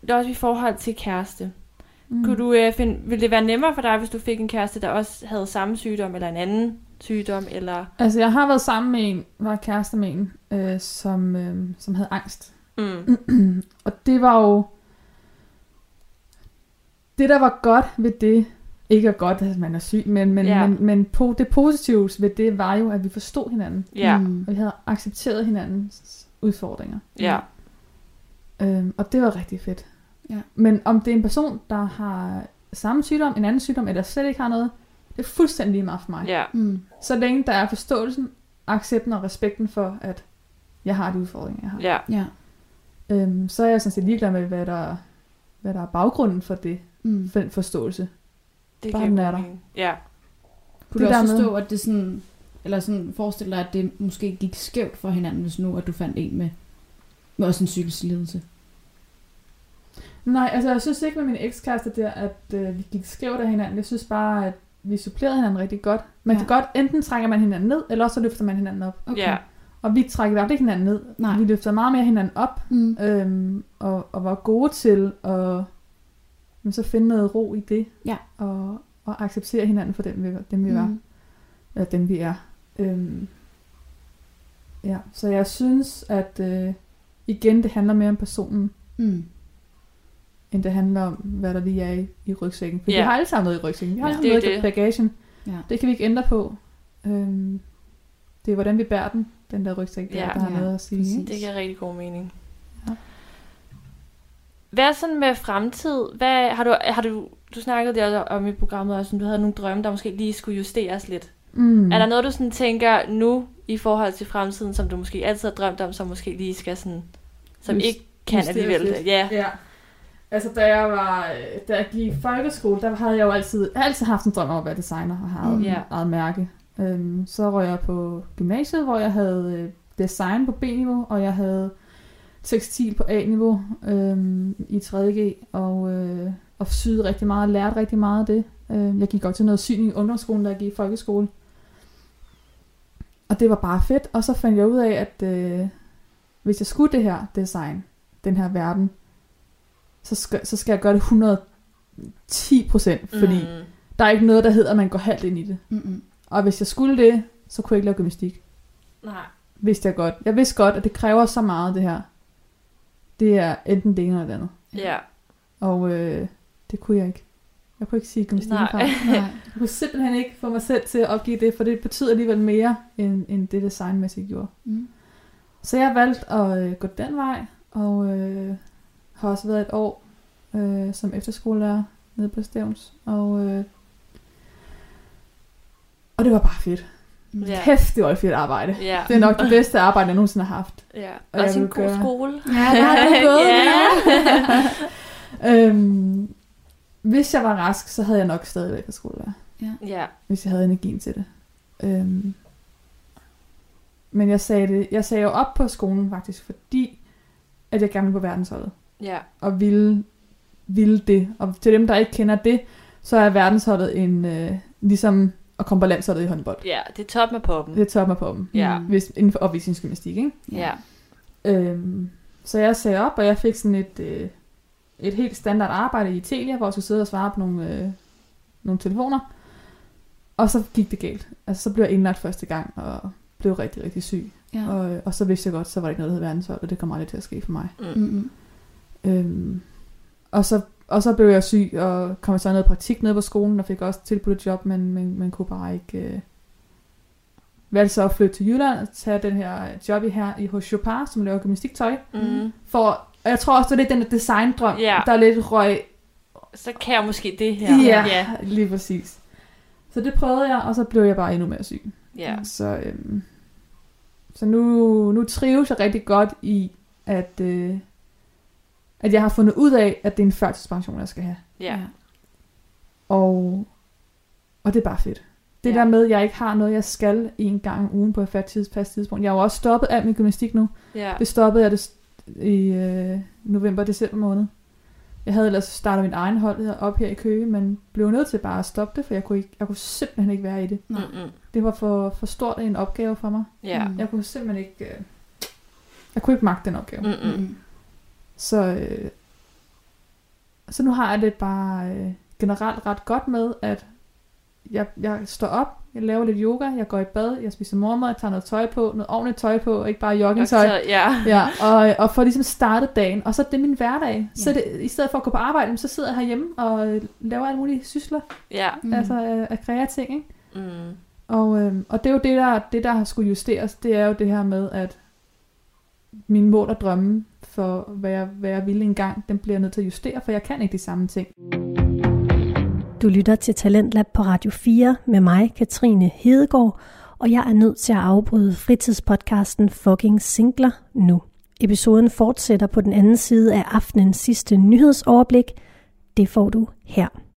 Det er også i forhold til kæreste. Mm. Kunne du øh, finde, ville det være nemmere for dig, hvis du fik en kæreste, der også havde samme sygdom, eller en anden sygdom, eller... Altså, jeg har været sammen med en, var kæreste med en, øh, som, øh, som havde angst. Mm. og det var jo... Det, der var godt ved det, ikke er godt, at man er syg, men, men, ja. men, men på, det positive ved det var jo, at vi forstod hinanden. Ja, Mm. Og vi havde accepteret hinandens udfordringer. ja, Øhm, og det var rigtig fedt. Ja. Men om det er en person, der har samme sygdom, en anden sygdom, eller slet ikke har noget, det er fuldstændig lige meget for mig. Ja. Mm. Så længe der er forståelsen, accepten og respekten for, at jeg har de udfordringer, jeg har. Ja. Ja. Øhm, så er jeg sådan set ligeglad med, hvad der, hvad der er baggrunden for det, Mm. for den forståelse. Det Bare kan den er der. Ja. Kunne Det du også med- forstå, at det sådan, eller sådan forestille dig, at det måske gik skævt for hinanden, hvis nu, at du fandt en med, med også en psykisk lidelse? Nej, altså jeg synes ikke med min ekskæreste der, at øh, vi gik skævt af hinanden. Jeg synes bare, at vi supplerede hinanden rigtig godt. Man Ja. kan godt, enten trækker man hinanden ned, eller også så løfter man hinanden op. Okay. Ja. Og vi trækker i hvert fald ikke hinanden ned. Nej. Vi løfter meget mere hinanden op, Mm. øhm, og, og var gode til at men så finde noget ro i det. Ja. Og, og acceptere hinanden for dem, vi, dem, vi var. Mm. Eller dem, vi er. Øhm, ja, så jeg synes, at øh, igen, det handler mere om personen, Mm. End det handler om, hvad der lige er i, i rygsækken. For Ja. vi har alle sammen noget i rygsækken. Vi har Ja, alle sammen er noget i bagagen. Ja. Det kan vi ikke ændre på. Øhm, det er, hvordan vi bærer den, den der rygsæk, der, Ja. der har Ja, noget at sige. præcis. Det giver rigtig god mening. Ja. Hvad er sådan med fremtid? Hvad, har du, har du, du snakkede der om i programmet, også, om du havde nogle drømme, der måske lige skulle justeres lidt. Mm. Er der noget, du sådan tænker nu i forhold til fremtiden, som du måske altid har drømt om, som måske lige skal sådan, som Just- ikke kan alligevel? lidt? Ja. Ja. Altså, da jeg var, da jeg gik i folkeskole, der havde jeg jo altid, jeg altid haft en drøm om at være designer og have Mm. Ja. eget mærke. Øhm, så røg jeg på gymnasiet, hvor jeg havde øh, design på B-niveau, og jeg havde tekstil på A-niveau øhm, i 3.G, og, øh, og syede rigtig meget, og lærte rigtig meget af det. Øh, jeg gik godt til noget syning i ungdomsskolen, da jeg gik i folkeskole. Og det var bare fedt, og så fandt jeg ud af, at øh, hvis jeg skulle det her design, den her verden, så skal, så skal jeg gøre det 110 procent, fordi mm. Der er ikke noget, der hedder, at man går halvt ind i det. Mm-mm. Og hvis jeg skulle det, så kunne jeg ikke lave gymnastik. Nej. Vidste jeg godt. Jeg vidste godt, at det kræver så meget, det her. Det er enten det ene eller det andet. Ja. Og øh, det kunne jeg ikke. Jeg kunne ikke sige gymnastik Nej. Nej. Jeg kunne simpelthen ikke få mig selv til at opgive det, for det betyder alligevel mere, end, end det designmæssigt gjorde. Mm. Så jeg valgte at øh, gå den vej, og øh, har også været et år øh, som efterskolelærer nede på Stævns. Og, øh, og det var bare fedt. Ja. Kæft, det var et fedt arbejde. Ja. Det er nok det bedste arbejde, jeg nogensinde har haft. ja. Og Også jeg en god gøre- skole. Ja, der har du gået. ja. øhm, hvis jeg var rask, så havde jeg nok stadig været efterskolelærer. ja. hvis jeg havde energien til det. Øhm, men jeg sagde, det, jeg sagde jo op på skolen faktisk, fordi at jeg gerne ville på verdensholdet. Ja. Og ville, ville det. Og til dem, der ikke kender det, så er verdensholdet en, øh, ligesom at komme på landsholdet i håndbold. Ja, det er top med poppen. Det er top på dem. Ja. Mm. Hvis, inden for opvisningsgymnastik, ikke? Ja. Øhm, så jeg sagde op, og jeg fik sådan et, øh, et helt standard arbejde i Telia, hvor jeg skulle sidde og svare på nogle, øh, nogle telefoner. Og så gik det galt. Altså, så blev jeg indlagt første gang, og blev rigtig, rigtig syg. Ja. Og, og så vidste jeg godt, så var der ikke noget, der hed verdenshold, og det kommer aldrig til at ske for mig. Mm. Mm-mm. Øhm, og, så, og så blev jeg syg, og kom så noget praktik ned på skolen, og fik også tilbudt et job, men, men, men kunne bare ikke... Øh, valgte så at flytte til Jylland og tage den her job i her i hos Chopin, som laver gymnastiktøj. Mm. For, og jeg tror også, det er lidt den der designdrøm, Ja. der er lidt røg. Så kan jeg måske det her. Ja, Ja. lige præcis. Så det prøvede jeg, og så blev jeg bare endnu mere syg. ja. Så, øhm, så nu, nu trives jeg rigtig godt i, at, øh, at jeg har fundet ud af, at det er en førtidspension, jeg skal have. ja. Og, og det er bare fedt. Det Ja. der med, at jeg ikke har noget, jeg skal en gang om ugen på et fast tids- fast tidspunkt. Jeg har jo også stoppet alt min gymnastik nu. ja. Det stoppede jeg det i øh, november-december måned. Jeg havde ellers startet min egen hold op her i Køge, men blev nødt til bare at stoppe det, for jeg kunne, ikke, jeg kunne simpelthen ikke være i det. Mm-mm. Det var for, for stort en opgave for mig. Ja. Mm. Jeg kunne simpelthen ikke... Øh, jeg kunne ikke magte den opgave. Mm. Så, øh, så nu har jeg det bare øh, generelt ret godt med, at jeg, jeg står op, jeg laver lidt yoga, jeg går i bad, jeg spiser morgenmad, jeg tager noget tøj på, noget ordentligt tøj på, og ikke bare joggingtøj. Så, ja. Ja, og, og får ligesom startet dagen. Og så er det min hverdag. Så Ja. det, i stedet for at gå på arbejde, så sidder jeg herhjemme og øh, laver alle mulige sysler. Ja. Mm. Altså af, af kreative ting, ikke? Mm. Og, øhm, og det er jo det der, det, der har skulle justeres. Det er jo det her med, at min mål og drømme for, hvad jeg, hvad jeg ville engang, den bliver jeg nødt til at justere, for jeg kan ikke de samme ting. Du lytter til Talentlab på Radio 4 med mig, Katrine Hedegaard, og jeg er nødt til at afbryde fritidspodcasten Fucking Singler nu. Episoden fortsætter på den anden side af aftenens sidste nyhedsoverblik. Det får du her.